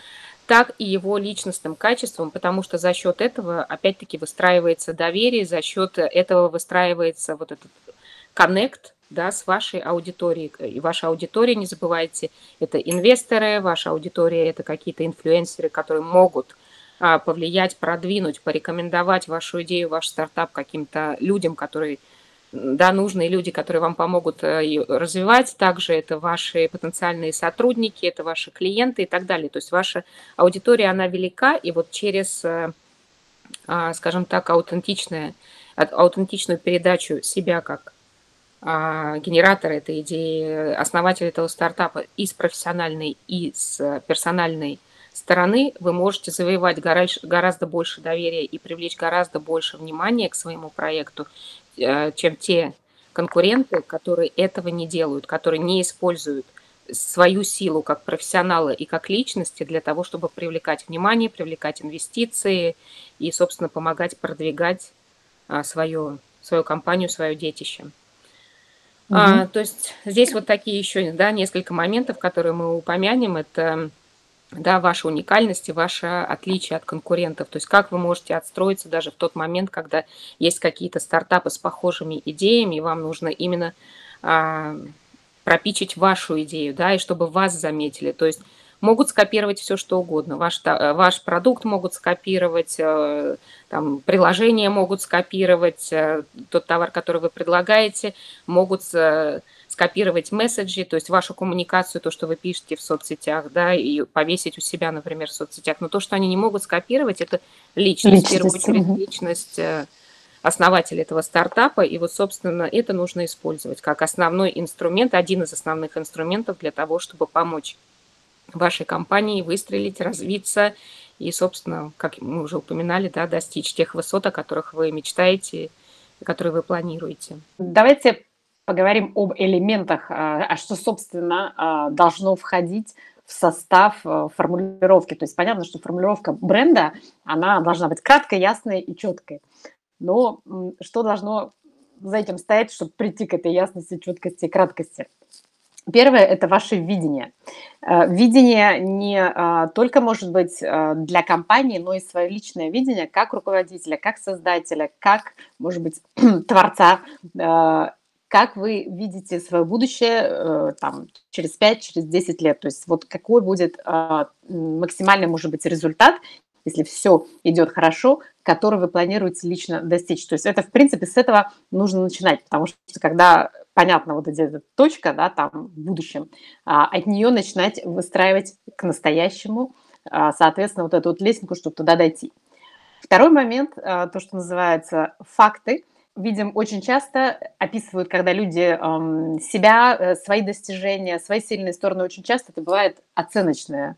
так и его личностным качеством, потому что за счет этого, опять-таки, выстраивается доверие, за счет этого выстраивается вот этот коннект, да, с вашей аудиторией. И ваша аудитория, не забывайте, это инвесторы, ваша аудитория – это какие-то инфлюенсеры, которые могут повлиять, продвинуть, порекомендовать вашу идею, ваш стартап каким-то людям, которые да, нужные люди, которые вам помогут э, развивать. Также это ваши потенциальные сотрудники, это ваши клиенты и так далее. То есть ваша аудитория, она велика, и вот через, э, а, скажем так, аутентичное, аутентичную передачу себя как а, генератора этой идеи, основатель этого стартапа и с профессиональной, и с персональной стороны вы можете завоевать гораздо больше доверия и привлечь гораздо больше внимания к своему проекту, э, чем те конкуренты, которые этого не делают, которые не используют свою силу как профессионала и как личности для того, чтобы привлекать внимание, привлекать инвестиции и, собственно, помогать продвигать а, свою, свою компанию, свое детище. Угу. А, то есть здесь вот такие еще да, несколько моментов, которые мы упомянем. Это да, ваша уникальность и ваше отличие от конкурентов. То есть как вы можете отстроиться даже в тот момент, когда есть какие-то стартапы с похожими идеями, и вам нужно именно а, пропичить вашу идею, да, и чтобы вас заметили. То есть могут скопировать все, что угодно. Ваш, ваш продукт могут скопировать, э, там, приложение могут скопировать, э, тот товар, который вы предлагаете, могут э, скопировать месседжи, то есть вашу коммуникацию, то, что вы пишете в соцсетях, да, и повесить у себя, например, в соцсетях. Но то, что они не могут скопировать, это личность, личность. в первую очередь личность э, основателя этого стартапа. И вот, собственно, это нужно использовать как основной инструмент, один из основных инструментов для того, чтобы помочь вашей компании выстрелить, развиться и, собственно, как мы уже упоминали, да, достичь тех высот, о которых вы мечтаете, которые вы планируете. Давайте поговорим об элементах, а, а что, собственно, а, должно входить в состав э, формулировки. То есть понятно, что формулировка бренда, она должна быть краткой, ясной и четкой. Но что должно за этим стоять, чтобы прийти к этой ясности, четкости и краткости? Первое – это ваше видение. Э, видение не а, только может быть э, для компании, но и свое личное видение как руководителя, как создателя, как, может быть, (clears throat) творца как вы видите свое будущее э, там, через 5, через 10 лет? То есть вот какой будет э, максимальный, может быть, результат, если все идет хорошо, который вы планируете лично достичь. То есть это, в принципе, с этого нужно начинать, потому что когда понятно вот эта точка, да, там, в будущем, а, от нее начинать выстраивать к настоящему, а, соответственно, вот эту вот лесенку, чтобы туда дойти. Второй момент, а, то, что называется факты – видим, очень часто описывают, когда люди эм, себя, э, свои достижения, свои сильные стороны, очень часто это бывает оценочное.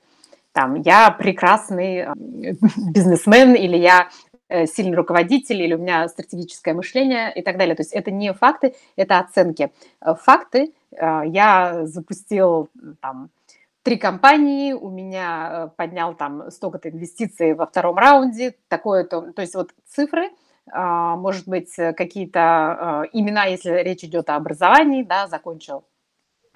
Там, я прекрасный э, (laughs) бизнесмен, или я э, сильный руководитель, или у меня стратегическое мышление и так далее. То есть это не факты, это оценки. Факты, э, я запустил там, три компании, у меня поднял там столько-то инвестиций во втором раунде, такое-то, то есть вот цифры – может быть, э, какие-то а, имена, если речь идет о образовании, да, закончил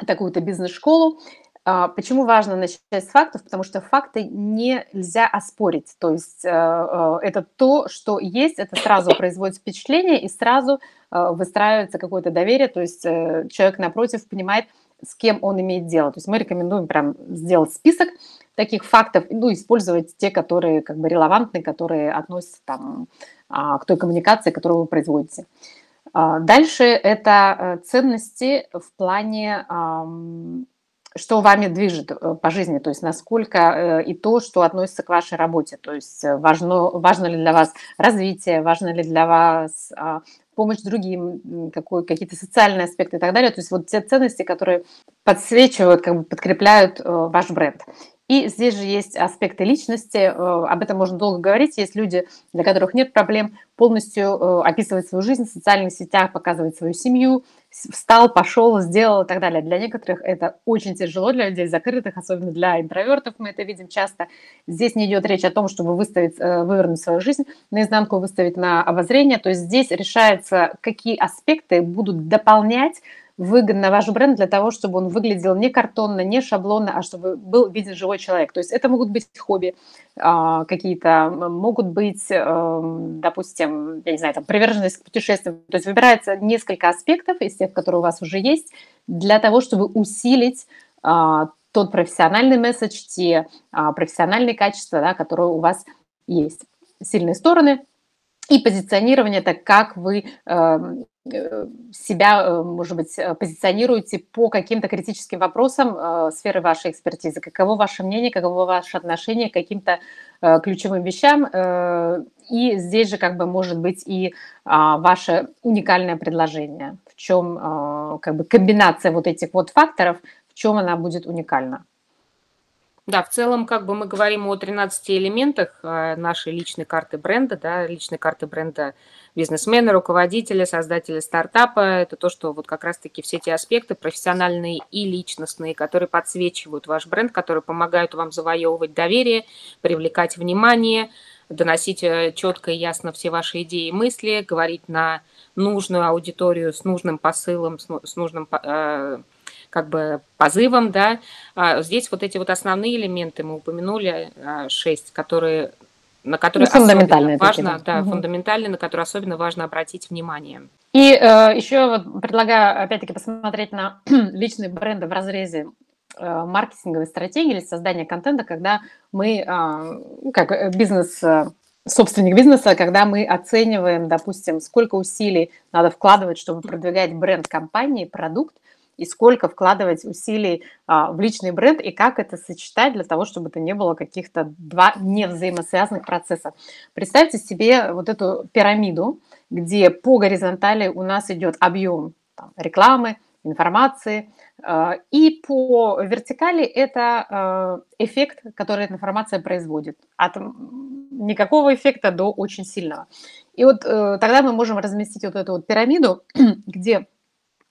такую-то бизнес-школу. А, почему важно начать с фактов? Потому что факты нельзя оспорить. То есть э, э, это то, что есть, это сразу производит впечатление и сразу выстраивается какое-то доверие. То есть человек напротив понимает, с кем он имеет дело. То есть мы рекомендуем прям сделать список таких фактов, ну, использовать те, которые как бы релевантны, которые относятся там а, к той коммуникации, которую вы производите. А, дальше это э, ценности в плане, что вами движет э, по жизни, то есть насколько э, и то, что относится к вашей работе, то есть важно, важно ли для вас развитие, важно ли для вас а, помощь другим, какой, какие-то социальные аспекты и так далее. То есть вот те ценности, которые подсвечивают, как бы подкрепляют ваш бренд. И здесь же есть аспекты личности, э, об этом можно долго говорить. Есть люди, для которых нет проблем полностью э, описывать свою жизнь в социальных сетях, показывать свою семью, встал, пошел, сделал и так далее. Для некоторых это очень тяжело, для людей закрытых, особенно для интровертов, мы это видим часто. Здесь не идет речь о том, чтобы выставить, э, вывернуть свою жизнь наизнанку, выставить на обозрение. То есть здесь решается, какие аспекты будут дополнять выгодно ваш бренд для того, чтобы он выглядел не картонно, не шаблонно, а чтобы был виден живой человек. То есть это могут быть хобби а, какие-то, могут быть, эм, допустим, я не знаю, там, приверженность к путешествиям. То есть выбирается несколько аспектов из тех, которые у вас уже есть, для того, чтобы усилить а, тот профессиональный месседж, те а, профессиональные качества, да, которые у вас есть. Сильные стороны и позиционирование, это как вы эм, себя, э, может быть, э, позиционируете по каким-то критическим вопросам сферы вашей экспертизы. Каково ваше мнение, каково ваше отношение к каким-то ключевым вещам. И здесь же как бы может быть и а, ваше уникальное предложение. В чем как бы комбинация вот этих вот факторов, в чем она будет уникальна. Да, в целом, как бы мы говорим о 13 элементах нашей личной карты бренда, да, личной карты бренда бизнесмена, руководителя, создателя стартапа. Это то, что вот как раз-таки все эти аспекты профессиональные и личностные, которые подсвечивают ваш бренд, которые помогают вам завоевывать доверие, привлекать внимание, доносить э, четко и ясно все ваши идеи и мысли, говорить на нужную аудиторию с нужным посылом, с нужным э, как бы позывом, да. А здесь вот эти вот основные элементы мы упомянули, а, шесть, которые на которые ну, фундаментальные важно, такие, да, угу. фундаментальные, на которые особенно важно обратить внимание. И э, еще вот предлагаю опять-таки посмотреть на (clears throat) личные бренды в разрезе э, маркетинговой стратегии или создания контента, когда мы, э, как бизнес э, собственник бизнеса, когда мы оцениваем, допустим, сколько усилий надо вкладывать, чтобы продвигать бренд компании, продукт, и сколько вкладывать усилий а, в личный бренд, и как это сочетать для того, чтобы это не было каких-то два невзаимосвязанных процессов. Представьте себе вот эту пирамиду, где по горизонтали у нас идет объем там, рекламы, информации, а, и по вертикали это а, эффект, который эта информация производит. От никакого эффекта до очень сильного. И вот э, тогда мы можем разместить вот эту вот пирамиду, (clears throat) где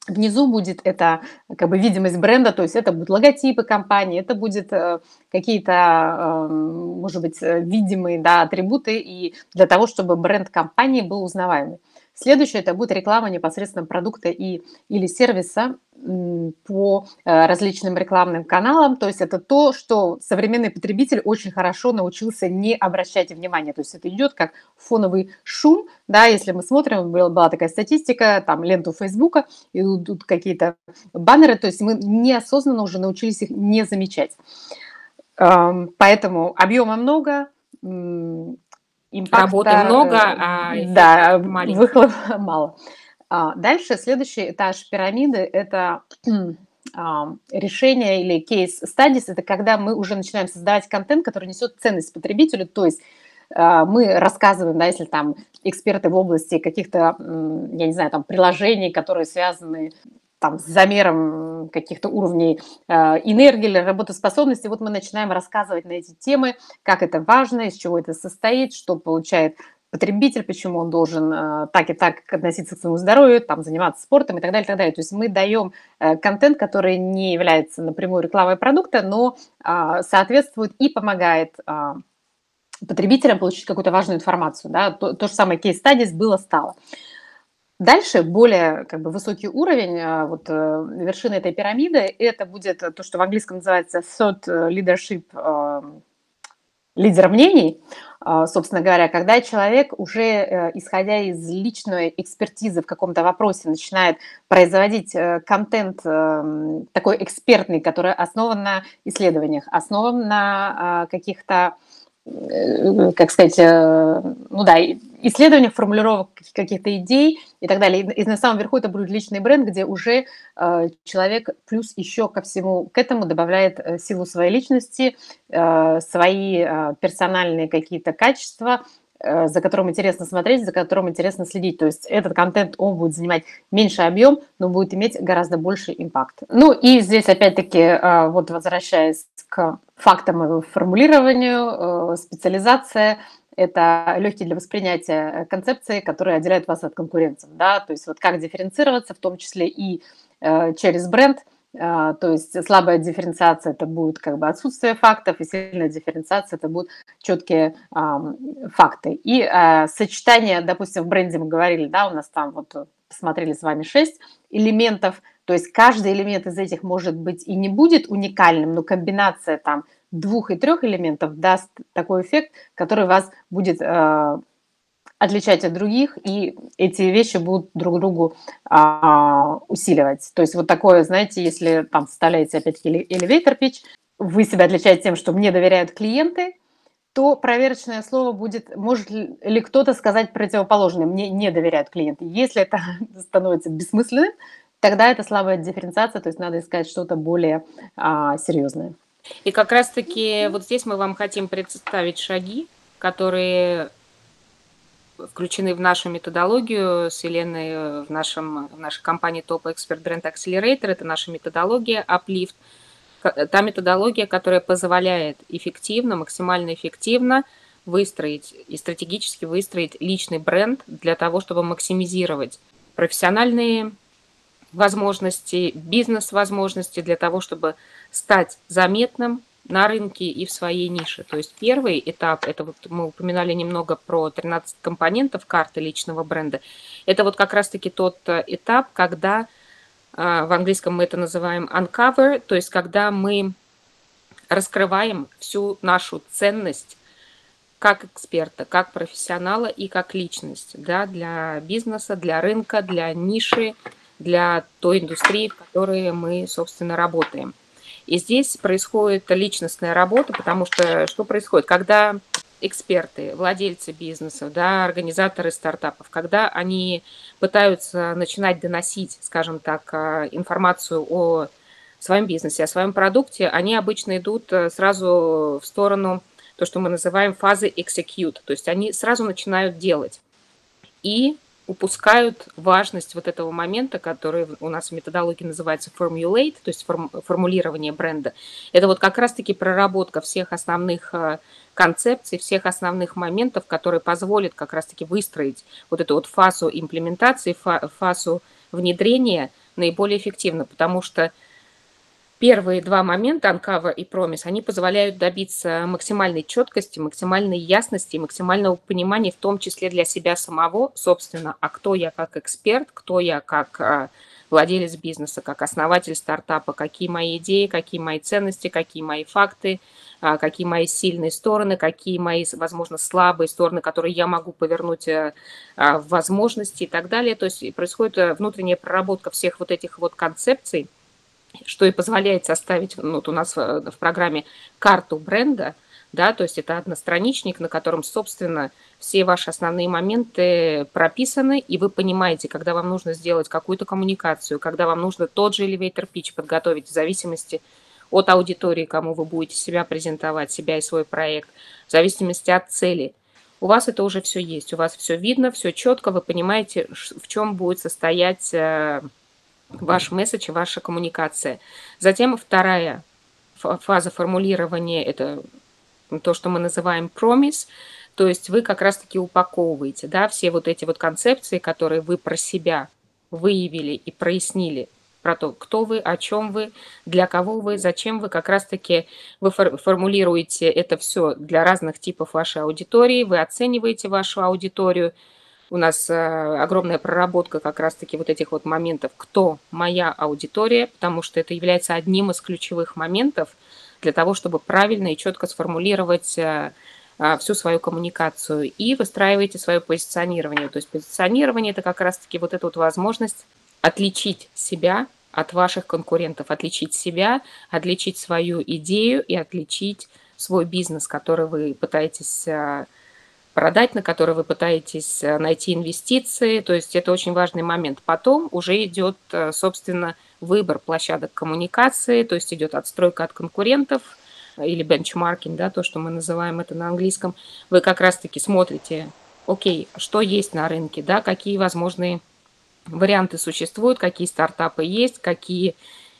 Внизу будет это как бы видимость бренда, то есть это будут логотипы компании, это будет э, какие-то, эм, может быть, э, видимые да, атрибуты и для того, чтобы бренд компании был узнаваемый. Следующее – это будет реклама непосредственно продукта и, или сервиса по э, различным рекламным каналам. То есть это то, что современный потребитель очень хорошо научился не обращать внимания. То есть это идет как фоновый шум. Да, если мы смотрим, была такая статистика, там ленту Фейсбука, идут какие-то баннеры, то есть мы неосознанно уже научились их не замечать. Эм, поэтому объема много, импакта... Работы много, а да, выхлоп (laughs) мало. А, дальше следующий этаж пирамиды – это (clears throat) а, решение или кейс studies – это когда мы уже начинаем создавать контент, который несет ценность потребителю, то есть а, мы рассказываем, да, если там эксперты в области каких-то, я не знаю, там приложений, которые связаны там, с замером каких-то уровней энергии или работоспособности, вот мы начинаем рассказывать на эти темы, как это важно, из чего это состоит, что получает потребитель, почему он должен э, так и так относиться к своему здоровью, там, заниматься спортом и так далее, и так далее. То есть мы даем э, контент, который не является напрямую рекламой продукта, но э, соответствует и помогает э, потребителям получить какую-то важную информацию. Да? То, то же самое кейс-стадис было-стало. Дальше более как бы, высокий уровень, а, вот э, вершина этой пирамиды, это будет то, что в английском называется thought leadership, а, лидер мнений, а, собственно говоря, когда человек уже, э, исходя из личной экспертизы в каком-то вопросе, начинает производить э, контент такой экспертный, который основан на исследованиях, основан на каких-то Э, как сказать, э, ну да, исследования, формулировок каких-то идей и так далее. И на самом верху это будет личный бренд, где уже э, человек плюс еще ко всему к этому добавляет силу своей личности, свои персональные какие-то качества, Э, за которым интересно смотреть, за которым интересно следить. То есть этот контент, он будет занимать меньше объем, но будет иметь гораздо больше импакт. Ну и здесь опять-таки, э, вот возвращаясь к фактам и формулированию, э, специализация – это легкие для воспринятия концепции, которые отделяют вас от конкурентов. Да? То есть вот как дифференцироваться, в том числе и через бренд – то есть слабая дифференциация это будет как бы отсутствие фактов, и сильная дифференциация это будут четкие а, факты. И а, сочетание, допустим, в бренде мы говорили, да, у нас там вот посмотрели с вами шесть элементов, то есть каждый элемент из этих может быть и не будет уникальным, но комбинация там двух и трех элементов даст такой эффект, который вас будет отличать от других, и эти вещи будут друг другу а, усиливать. То есть вот такое, знаете, если там составляете опять-таки elevator pitch, вы себя отличаете тем, что мне доверяют клиенты, то проверочное слово будет, может ли кто-то сказать противоположное, мне не доверяют клиенты. Если это (laughs) становится бессмысленным, тогда это слабая дифференциация, то есть надо искать что-то более а, серьезное. И как раз-таки вот здесь мы вам хотим представить шаги, которые включены в нашу методологию с Еленой э, в, нашем, в нашей компании Top Expert Brand Accelerator. Это наша методология Uplift. Та методология, которая позволяет эффективно, максимально эффективно выстроить и стратегически выстроить личный бренд для того, чтобы максимизировать профессиональные возможности, бизнес-возможности для того, чтобы стать заметным, на рынке и в своей нише. То есть первый этап, это вот мы упоминали немного про 13 компонентов карты личного бренда, это вот как раз-таки тот э, этап, когда В английском мы это называем uncover, то есть когда мы раскрываем всю нашу ценность как эксперта, как профессионала и как личность да, для бизнеса, для рынка, для ниши, для той индустрии, в которой мы, собственно, работаем. И здесь происходит личностная работа, потому что что происходит? Когда эксперты, владельцы бизнеса, да, организаторы стартапов, когда они пытаются начинать доносить, скажем так, а, информацию о своем бизнесе, о своем продукте, они обычно идут э, сразу в сторону то, что мы называем фазы execute, то есть они сразу начинают делать и упускают важность вот этого момента, который у нас в методологии называется formulate, то есть форм, формулирование бренда. Это вот как раз-таки проработка всех основных э, концепций, всех основных моментов, которые позволят как раз-таки выстроить вот эту вот фазу имплементации, фазу внедрения наиболее эффективно, потому что Первые два момента, Uncover и Promise, они позволяют добиться максимальной четкости, максимальной ясности, максимального понимания, в том числе для себя самого, собственно, а кто я как эксперт, кто я как а, владелец бизнеса, как основатель стартапа, какие мои идеи, какие мои ценности, какие мои факты, а, какие мои сильные стороны, какие мои, возможно, слабые стороны, которые я могу повернуть э, а, в возможности и так далее. То есть происходит э, внутренняя проработка всех вот этих вот концепций, что и позволяет составить ну, вот у нас в, в программе карту бренда, да, то есть это одностраничник, на котором, собственно, все ваши основные моменты прописаны, и вы понимаете, когда вам нужно сделать какую-то коммуникацию, когда вам нужно тот же elevator pitch подготовить в зависимости от аудитории, кому вы будете себя презентовать, себя и свой проект, в зависимости от цели. У вас это уже все есть, у вас все видно, все четко, вы понимаете, в чем будет состоять э, ваш месседж, ваша коммуникация. Затем вторая фаза формулирования – это то, что мы называем промис, то есть вы как раз-таки упаковываете да, все вот эти вот концепции, которые вы про себя выявили и прояснили, про то, кто вы, о чем вы, для кого вы, зачем вы, как раз-таки вы формулируете это все для разных типов вашей аудитории, вы оцениваете вашу аудиторию – у нас э, огромная проработка как раз-таки вот этих вот моментов, кто моя аудитория, потому что это является одним из ключевых моментов для того, чтобы правильно и четко сформулировать э, э, всю свою коммуникацию и выстраиваете свое позиционирование. То есть позиционирование – это как раз-таки вот эта вот возможность отличить себя от ваших конкурентов, отличить себя, отличить свою идею и отличить свой бизнес, который вы пытаетесь продать, на который вы пытаетесь э, найти инвестиции. То есть это очень важный момент. Потом уже идет, э, собственно, выбор площадок коммуникации, то есть идет отстройка от конкурентов или бенчмаркинг, да, то, что мы называем это на английском. Вы как раз-таки смотрите, окей, что есть на рынке, да, какие возможные варианты существуют, какие стартапы есть, какие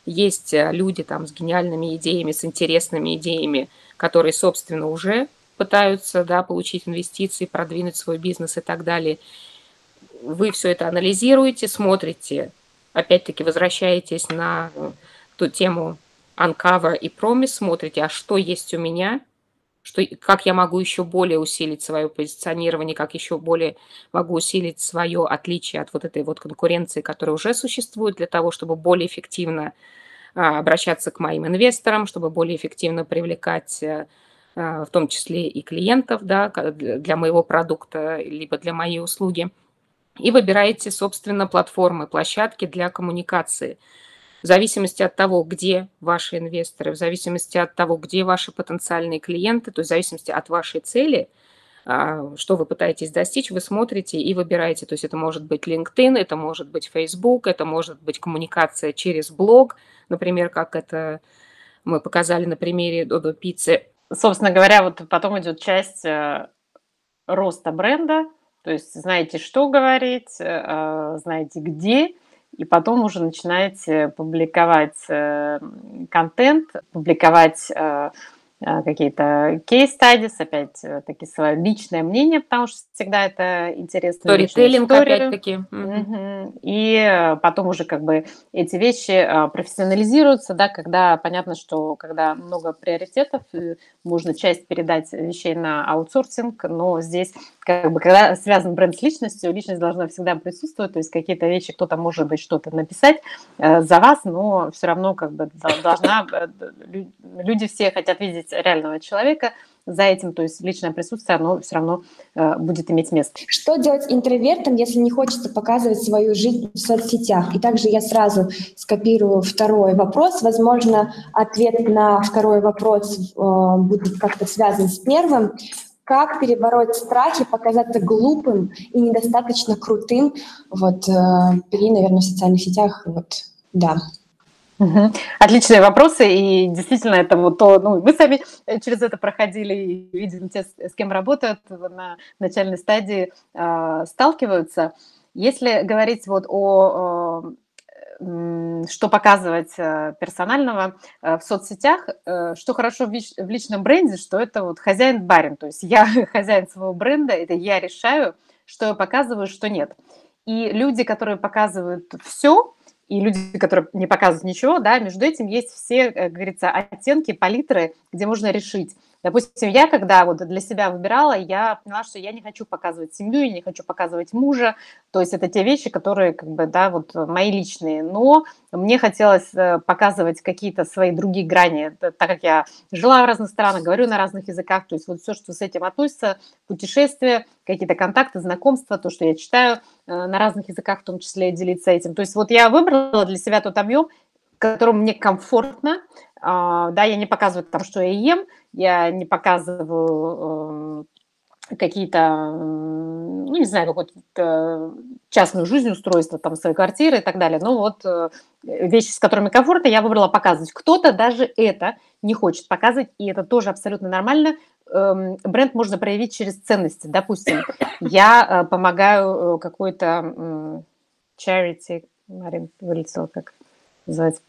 есть э, люди там с гениальными идеями, с интересными идеями, которые, собственно, уже пытаются да, получить инвестиции, продвинуть свой бизнес и так далее. Вы все это анализируете, смотрите, опять-таки возвращаетесь на ту тему Uncover и Promise, смотрите, а что есть у меня, что, как я могу еще более усилить свое позиционирование, как еще более могу усилить свое отличие от вот этой вот конкуренции, которая уже существует, для того, чтобы более эффективно а, обращаться к моим инвесторам, чтобы более эффективно привлекать э, в том числе и клиентов да, для моего продукта, либо для моей услуги. И выбираете, собственно, платформы, площадки для коммуникации. В зависимости от того, где ваши инвесторы, в зависимости от того, где ваши потенциальные клиенты, то есть в зависимости от вашей цели, а, что вы пытаетесь достичь, вы смотрите и выбираете. То есть это может быть LinkedIn, это может быть Facebook, это может быть коммуникация через блог, например, как это мы показали на примере Додо Пиццы собственно говоря, вот потом идет часть э, роста бренда, то есть знаете, что говорить, э, знаете, где, и потом уже начинаете публиковать э, контент, публиковать какие-то кейс-стадис, опять таки свое личное мнение, потому что всегда это интересно. Сторителлинг опять-таки. Угу. И потом уже как бы эти вещи профессионализируются, да, когда понятно, что когда много приоритетов, можно часть передать вещей на аутсорсинг, но здесь как бы когда связан бренд с личностью, личность должна всегда присутствовать, то есть какие-то вещи кто-то может быть что-то написать э, за вас, но все равно как бы должна э, люди все хотят видеть реального человека, за этим, то есть личное присутствие, оно все равно э, будет иметь место. Что делать интровертам, если не хочется показывать свою жизнь в соцсетях? И также я сразу скопирую второй вопрос. Возможно, ответ на второй вопрос э, будет как-то связан с первым. Как перебороть страхи, показаться глупым и недостаточно крутым вот, э, при, наверное, в социальных сетях? Вот, да. Отличные вопросы, и действительно это вот то, ну, мы сами через это проходили и видим те, с кем работают на начальной стадии, э, сталкиваются. Если говорить вот о, э, что показывать э, персонального э, в соцсетях, э, что хорошо в личном бренде, что это вот хозяин-барин, то есть я (laughs) хозяин своего бренда, это я решаю, что я показываю, что нет. И люди, которые показывают все, и люди, которые не показывают ничего, да, между этим есть все, как говорится, оттенки, палитры, где можно решить. Допустим, я когда вот для себя выбирала, я поняла, что я не хочу показывать семью, я не хочу показывать мужа, то есть это те вещи, которые как бы, да, вот мои личные, но мне хотелось э, показывать какие-то свои другие грани, так как я жила в разных странах, говорю на разных языках, то есть вот все, что с этим относится, путешествия, какие-то контакты, знакомства, то, что я читаю э, на разных языках, в том числе делиться этим. То есть вот я выбрала для себя тот объем, которому мне комфортно, а, да, я не показываю там, что я ем, я не показываю эм, какие-то, ну, не знаю, какую-то частную жизнь, устройство там своей квартиры и так далее. Но вот э, вещи, с которыми комфортно, я выбрала показывать. Кто-то даже это не хочет показывать, и это тоже абсолютно нормально. Эм, бренд можно проявить через ценности. Допустим, я э, помогаю э, какой-то charity, Марин вылетела как называется,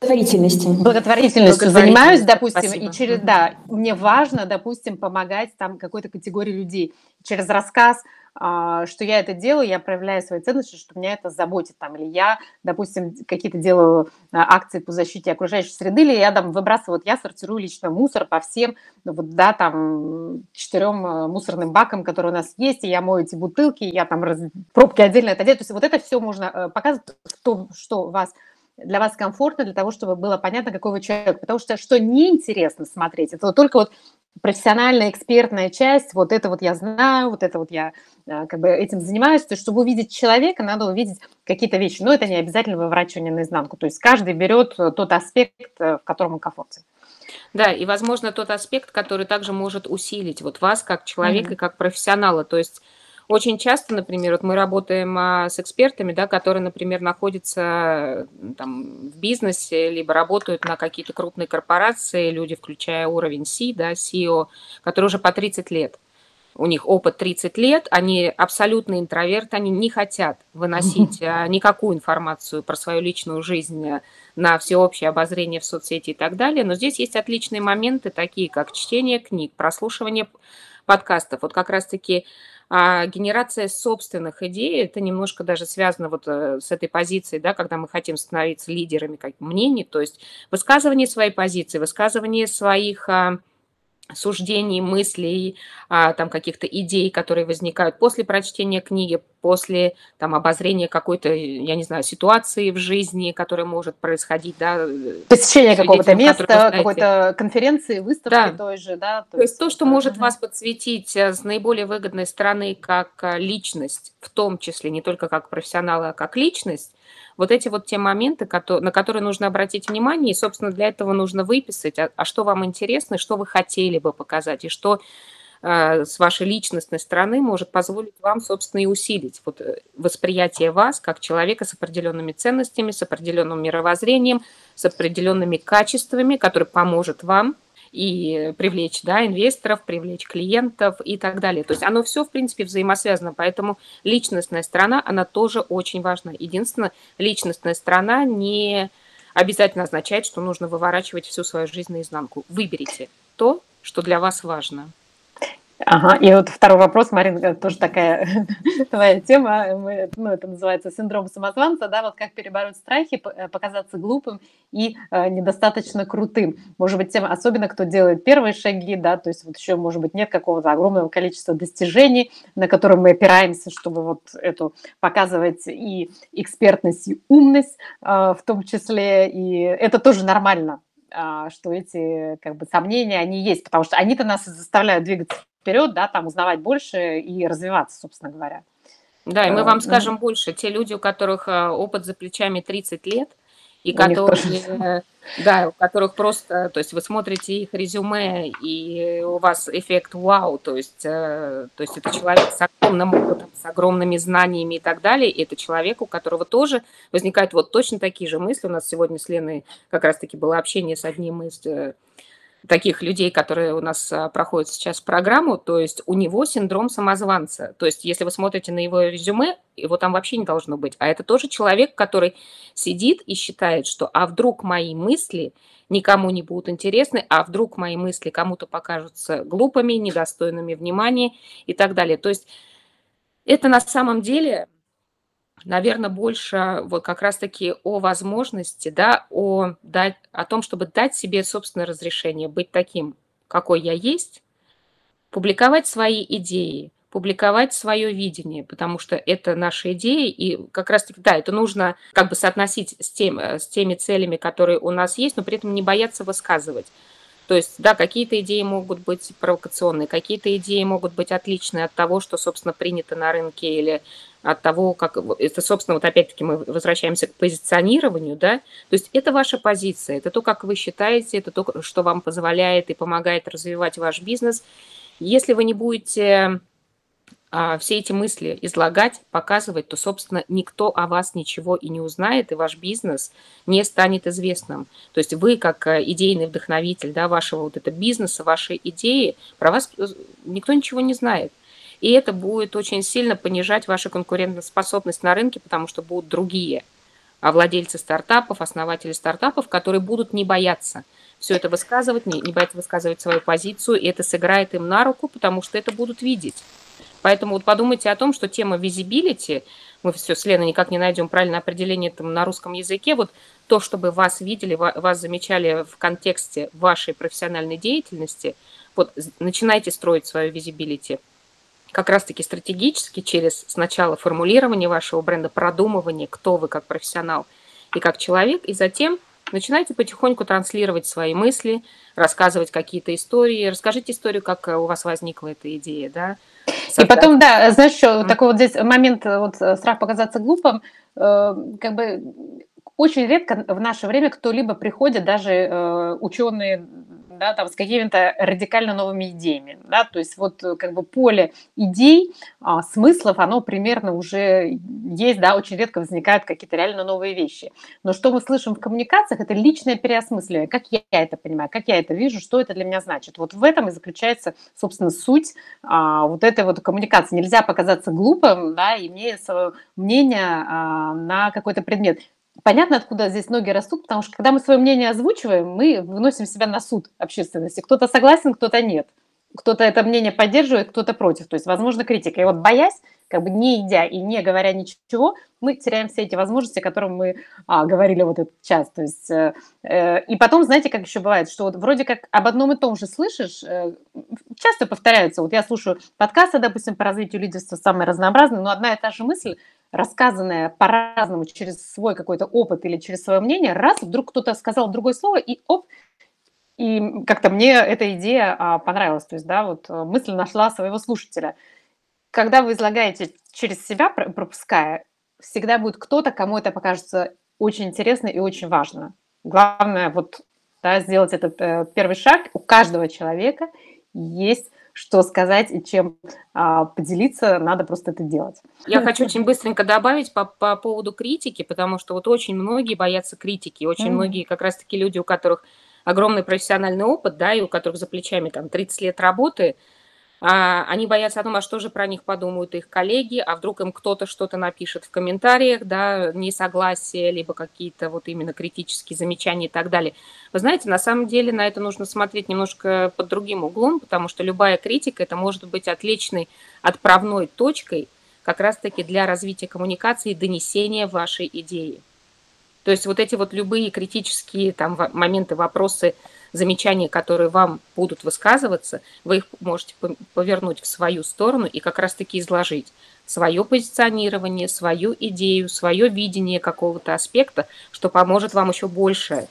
благотворительности. Благотворительностью занимаюсь, допустим, Спасибо. и через, да, мне важно, допустим, помогать там какой-то категории людей. Через рассказ, что я это делаю, я проявляю свои ценности, что меня это заботит. Там, или я, допустим, какие-то делаю а, акции по защите окружающей среды, или я там выбрасываю, вот я сортирую лично мусор по всем, ну, вот, да, там, четырем а, мусорным бакам, которые у нас есть, и я мою эти бутылки, я там раз... пробки отдельно это делаю. То есть вот это все можно э, показывать, то, что вас для вас комфортно, для того, чтобы было понятно, какой вы человек. Потому что что неинтересно смотреть, это вот только вот профессиональная, экспертная часть, вот это вот я знаю, вот это вот я э, как бы этим занимаюсь. То есть, чтобы увидеть человека, надо увидеть какие-то вещи. Но это не обязательно выворачивание наизнанку. То есть, каждый берет э, тот аспект, э, в котором он комфортен. Да, и, возможно, тот аспект, который также может усилить вот вас как человека mm-hmm. и как профессионала. То есть очень часто, например, вот мы работаем а, с экспертами, да, которые, например, находятся там, в бизнесе, либо работают на какие-то крупные корпорации, люди, включая уровень C, да, CEO, которые уже по 30 лет. У них опыт 30 лет, они абсолютно интроверт, они не хотят выносить а, никакую информацию про свою личную жизнь на всеобщее обозрение в соцсети и так далее. Но здесь есть отличные моменты, такие как чтение книг, прослушивание подкастов. Вот как раз-таки а генерация собственных идей, это немножко даже связано вот э, с этой позицией, да, когда мы хотим становиться лидерами как мнений, то есть высказывание своей позиции, высказывание своих а, суждений, мыслей, а, там каких-то идей, которые возникают после прочтения книги, после там обозрения какой-то, я не знаю, ситуации в жизни, которая может происходить, да. Посещение какого-то места, какой-то конференции, выставки да. той же, да. То, то есть то, что uh может вас подсветить э, с наиболее выгодной стороны как э, личность, в том числе не только как профессионала, а как личность, вот эти вот те моменты, на которые нужно обратить внимание, и, собственно, для этого нужно выписать, а, а что вам интересно, что вы хотели бы показать, и что э, с вашей личностной стороны может позволить вам, собственно, и усилить вот э, восприятие вас как человека с определенными ценностями, с определенным мировоззрением, с определенными качествами, который поможет вам и привлечь да, инвесторов, привлечь клиентов и так далее. То есть оно все, в принципе, взаимосвязано, поэтому личностная сторона, она тоже очень важна. Единственное, личностная сторона не обязательно означает, что нужно выворачивать всю свою жизнь наизнанку. Выберите то, что для вас важно. Ага, и вот второй вопрос, Марина, тоже такая (laughs) твоя тема, мы, ну, это называется синдром самозванца, да, вот как перебороть страхи, э, показаться глупым и э, недостаточно крутым. Может быть, тем, особенно кто делает первые шаги, да, то есть вот еще, может быть, нет какого-то огромного количества достижений, на которые мы опираемся, чтобы вот эту показывать и экспертность, и умность э, в том числе, и это тоже нормально, а, что эти как бы сомнения, они есть, потому что они-то нас заставляют двигаться вперед, да, там узнавать больше и развиваться, собственно говоря. Да, и мы вам скажем больше. Те люди, у которых а, опыт за плечами 30 лет, и которые, да, у которых просто, то есть вы смотрите их резюме, и у вас эффект вау, то есть, э, то есть это человек с огромным опытом, с огромными знаниями и так далее, и это человек, у которого тоже возникают вот точно такие же мысли. У нас сегодня с Леной как раз-таки было общение с одним из э, таких людей, которые у нас а, проходят сейчас программу, то есть у него синдром самозванца. То есть если вы смотрите на его резюме, его там вообще не должно быть. А это тоже человек, который сидит и считает, что а вдруг мои мысли никому не будут интересны, а вдруг мои мысли кому-то покажутся глупыми, недостойными внимания и так далее. То есть это на самом деле наверное, больше вот как раз-таки о возможности, да, о, дать, о том, чтобы дать себе собственное разрешение быть таким, какой я есть, публиковать свои идеи, публиковать свое видение, потому что это наши идеи, и как раз-таки, да, это нужно как бы соотносить с, тем, с теми целями, которые у нас есть, но при этом не бояться высказывать. То есть, да, какие-то идеи могут быть провокационные, какие-то идеи могут быть отличные от того, что, собственно, принято на рынке или от того, как это, собственно, вот опять-таки мы возвращаемся к позиционированию, да, то есть это ваша позиция, это то, как вы считаете, это то, что вам позволяет и помогает развивать ваш бизнес. Если вы не будете все эти мысли излагать, показывать, то, собственно, никто о вас ничего и не узнает, и ваш бизнес не станет известным. То есть вы, как э, идейный вдохновитель да, вашего вот этого бизнеса, вашей идеи, про вас э, никто ничего не знает. И это будет очень сильно понижать вашу конкурентоспособность на рынке, потому что будут другие а владельцы стартапов, основатели стартапов, которые будут не бояться все это высказывать, не, не бояться высказывать свою позицию, и это сыграет им на руку, потому что это будут видеть. Поэтому вот подумайте о том, что тема visibility, мы все с Леной никак не найдем правильное определение там на русском языке, вот то, чтобы вас видели, вас замечали в контексте вашей профессиональной деятельности, вот начинайте строить свою visibility как раз-таки стратегически через сначала формулирование вашего бренда, продумывание, кто вы как профессионал и как человек, и затем начинайте потихоньку транслировать свои мысли, рассказывать какие-то истории. Расскажите историю, как у вас возникла эта идея, да, и потом, да, знаешь, что такой вот здесь момент, вот э, страх показаться глупым, э, как бы очень редко в наше время кто-либо приходит, даже э, ученые да, там, с какими-то радикально новыми идеями. Да? То есть вот э, как бы поле идей, а, смыслов, оно примерно уже есть, да, очень редко возникают какие-то реально новые вещи. Но что мы слышим в коммуникациях, это личное переосмысливание. Как я это понимаю, как я это вижу, что это для меня значит. Вот в этом и заключается, собственно, суть а, вот этой вот коммуникации. Нельзя показаться глупым, да, имея свое мнение а, на какой-то предмет понятно, откуда здесь ноги растут, потому что когда мы свое мнение озвучиваем, мы выносим себя на суд общественности. Кто-то согласен, кто-то нет. Кто-то это мнение поддерживает, кто-то против. То есть, возможно, критика. И вот боясь, как бы не идя и не говоря ничего, мы теряем все эти возможности, о которых мы а, говорили вот этот час. То есть, э, э, и потом, знаете, как еще бывает, что вот вроде как об одном и том же слышишь, э, часто повторяются. Вот я слушаю подкасты, допустим, по развитию лидерства, самые разнообразные, но одна и та же мысль рассказанное по-разному через свой какой-то опыт или через свое мнение, раз, вдруг кто-то сказал другое слово, и оп, и как-то мне эта идея а, понравилась, то есть, да, вот э, мысль нашла своего слушателя. Когда вы излагаете через себя, пропуская, всегда будет кто-то, кому это покажется очень интересно и очень важно. Главное вот да, сделать этот э, первый шаг. У каждого человека есть что сказать и чем а, поделиться, надо просто это делать. Я хочу очень быстренько добавить по, по поводу критики, потому что вот очень многие боятся критики, очень mm. многие как раз-таки люди, у которых огромный профессиональный опыт, да, и у которых за плечами там 30 лет работы, они боятся о том, а что же про них подумают их коллеги, а вдруг им кто-то что-то напишет в комментариях, да, несогласие, либо какие-то вот именно критические замечания и так далее. Вы знаете, на самом деле на это нужно смотреть немножко под другим углом, потому что любая критика, это может быть отличной отправной точкой как раз-таки для развития коммуникации и донесения вашей идеи. То есть вот эти вот любые критические там моменты, вопросы, замечания, которые вам будут высказываться, вы их можете повернуть в свою сторону и как раз-таки изложить свое позиционирование, свою идею, свое видение какого-то аспекта, что поможет вам еще больше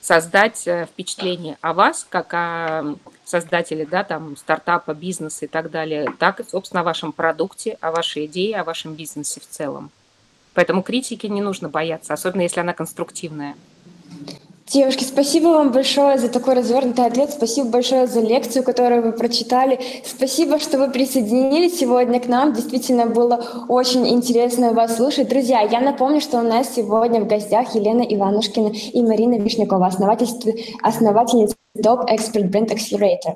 создать э, впечатление о вас, как о создателе да, там, стартапа, бизнеса и так далее, так и, собственно, о вашем продукте, о вашей идее, о вашем бизнесе в целом. Поэтому критики не нужно бояться, особенно если она конструктивная. Девушки, спасибо вам большое за такой развернутый ответ. Спасибо большое за лекцию, которую вы прочитали. Спасибо, что вы присоединились сегодня к нам. Действительно было очень интересно вас слушать. Друзья, я напомню, что у нас сегодня в гостях Елена Иванушкина и Марина Вишнякова, основательница Top Expert Brand Accelerator.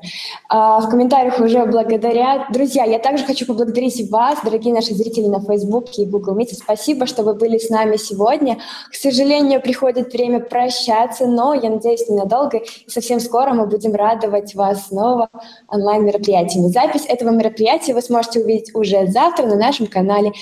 А, в комментариях уже благодарят. Друзья, я также хочу поблагодарить вас, дорогие наши зрители на Facebook и Google Meet. Спасибо, что вы были с нами сегодня. К сожалению, приходит время прощаться, но я надеюсь, ненадолго. И совсем скоро мы будем радовать вас снова онлайн-мероприятиями. Запись этого мероприятия вы сможете увидеть уже завтра на нашем канале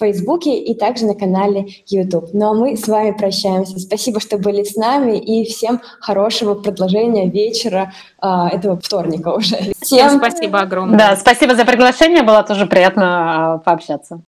Фейсбуке и также на канале YouTube. Ну а мы с вами прощаемся. Спасибо, что были с нами и всем хорошего продолжения вечера а, этого вторника уже. Всем спасибо огромное. Да, спасибо за приглашение, было тоже приятно а, пообщаться.